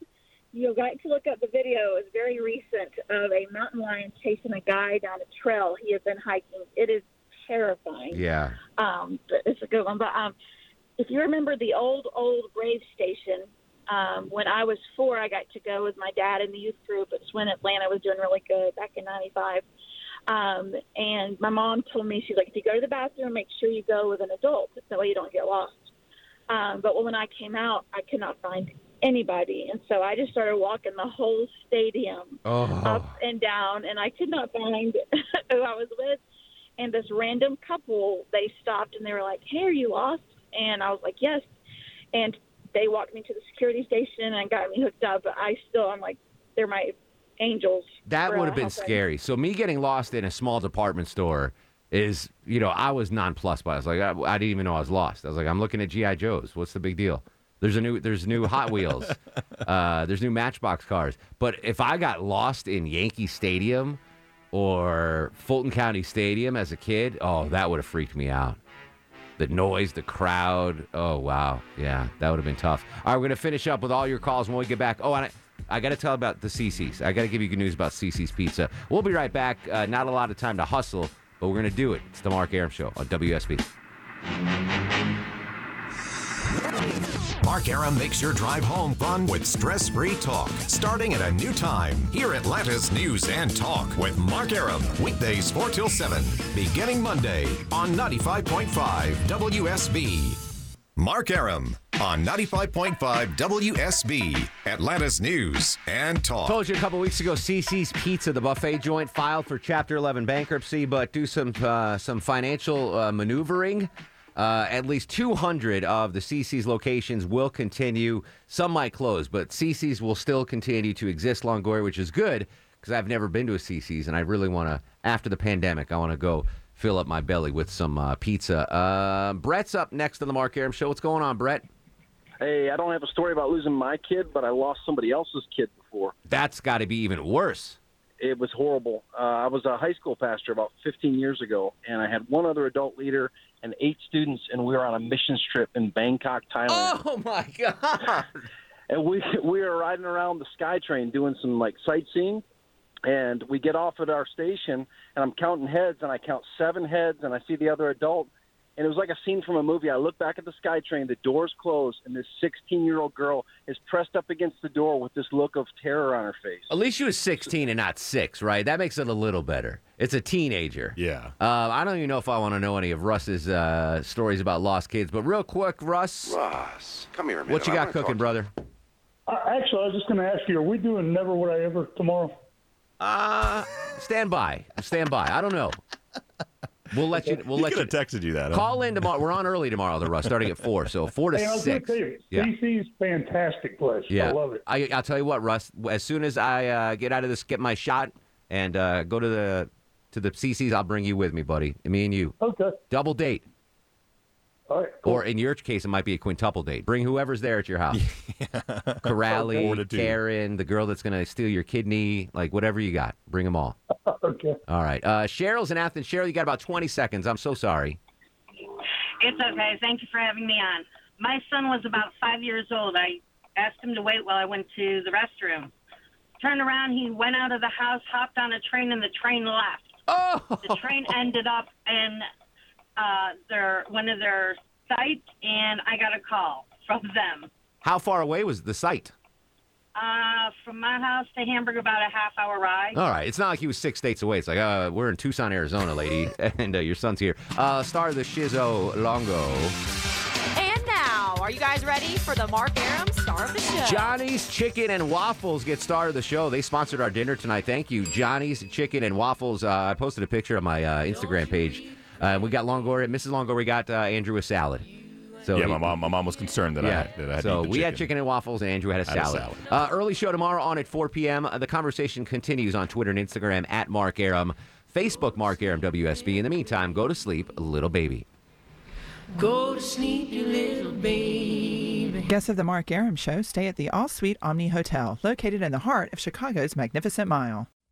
You'll like to look up the video. It's very recent of a mountain lion chasing a guy down a trail he had been hiking. It is terrifying. Yeah. Um, but it's a good one. But um, if you remember the old old Brave Station, um, when I was four, I got to go with my dad in the youth group. It's when Atlanta was doing really good back in '95. Um, and my mom told me she's like, if you go to the bathroom, make sure you go with an adult. That way you don't get lost. Um, but when I came out, I could not find anybody, and so I just started walking the whole stadium Oh. up and down, and I could not find who I was with. And this random couple, they stopped and they were like, "Hey, are you lost?" And I was like, "Yes." And they walked me to the security station and got me hooked up. But I still, I'm like, they're my angels. That would have been scary. So me getting lost in a small department store is, you know, I was nonplussed by. It. I was like, I, I didn't even know I was lost. I was like, I'm looking at GI Joes. What's the big deal? There's a new, there's new Hot Wheels. uh, there's new Matchbox cars. But if I got lost in Yankee Stadium or Fulton County Stadium as a kid, oh, that would have freaked me out. The noise, the crowd. Oh wow, yeah, that would have been tough. All right, we're gonna finish up with all your calls when we get back. Oh, and I, I got to tell about the CiCi's. I got to give you good news about CiCi's Pizza. We'll be right back. Uh, not a lot of time to hustle, but we're gonna do it. It's the Mark Arum Show on WSB. Mark Arum makes your drive home fun with stress free talk. Starting at a new time. Hear Atlanta's News and Talk with Mark Arum. Weekdays 4 till 7. Beginning Monday on 95.5 WSB. Mark Arum on 95.5 WSB. Atlanta's News and Talk. Told you a couple weeks ago, CiCi's Pizza, the buffet joint, filed for Chapter 11 bankruptcy, but do some uh, some financial uh, maneuvering. Uh, at least 200 of the CiCi's locations will continue. Some might close, but CiCi's will still continue to exist, Longoria, which is good because I've never been to a CiCi's, and I really want to. After the pandemic, I want to go fill up my belly with some uh, pizza. Uh, Brett's up next on the Mark Arum Show. What's going on, Brett? Hey, I don't have a story about losing my kid, but I lost somebody else's kid before. That's got to be even worse. It was horrible. Uh, I was a high school pastor about 15 years ago, and I had one other adult leader and eight students, and we were on a missions trip in Bangkok, Thailand. Oh my God! and we we were riding around the SkyTrain doing some like sightseeing, and we get off at our station, and I'm counting heads, and I count seven heads, and I see the other adult, and it was like a scene from a movie. I look back at the SkyTrain, the doors close, and this 16 year old girl is pressed up against the door with this look of terror on her face. At least she was 16 and not six, right? That makes it a little better. It's a teenager. Yeah. Uh, I don't even know if I want to know any of Russ's uh, stories about lost kids, but real quick, Russ. Russ, come here a minute. What you got cooking, brother? Uh, actually, I was just going to ask you, are we doing Never Would I Ever tomorrow? Uh, stand by. Stand by. I don't know. We'll let you. We'll He let you. could have texted you that, huh? Call in tomorrow. We're on early tomorrow, the Russ, starting at four. So four to Hey, I was six. tell you, Yeah. CiCi's fantastic place. Yeah, I love it. I, I'll tell you what, Russ. As soon as I uh, get out of this, get my shot, and uh, go to the to the CiCi's, I'll bring you with me, buddy. Me and you. Okay. Double date. All right. Or in your case, it might be a quintuple date. Bring whoever's there at your house. Corrali, Okay. Karen, the girl that's going to steal your kidney, like whatever you got. Bring them all. okay. All right. Uh, Cheryl's in Athens. Cheryl, you got about 20 seconds. I'm so sorry. It's okay. Thank you for having me on. My son was about five years old. I asked him to wait while I went to the restroom. Turned around, he went out of the house, hopped on a train, and the train left. Oh! The train ended up in uh, their one of their sites, and I got a call from them. How far away was the site? Uh, from my house to Hamburg, about a half hour ride. All right. It's not like he was six states away. It's like, uh, we're in Tucson, Arizona, lady, and uh, your son's here. Uh, star of the Shizzo Longo. And now, are you guys ready for the Mark Arum star of the show? Johnny's Chicken and Waffles get star of the show. They sponsored our dinner tonight. Thank you, Johnny's Chicken and Waffles. Uh, I posted a picture on my uh, Instagram page. Uh, we got Longoria, Mrs. Longoria. We got uh, Andrew a salad. So yeah, he- my mom, my mom was concerned that I had, that I had to so eat the we had chicken. chicken and waffles, and Andrew had a I had a salad. salad. Uh, early show tomorrow on at 4 p.m. Uh, the conversation continues on Twitter and Instagram at Mark Arum, Facebook Mark Arum WSB. In the meantime, go to sleep, little baby. Go to sleep, you little baby. Guests of the Mark Arum Show stay at the All Suite Omni Hotel, located in the heart of Chicago's Magnificent Mile.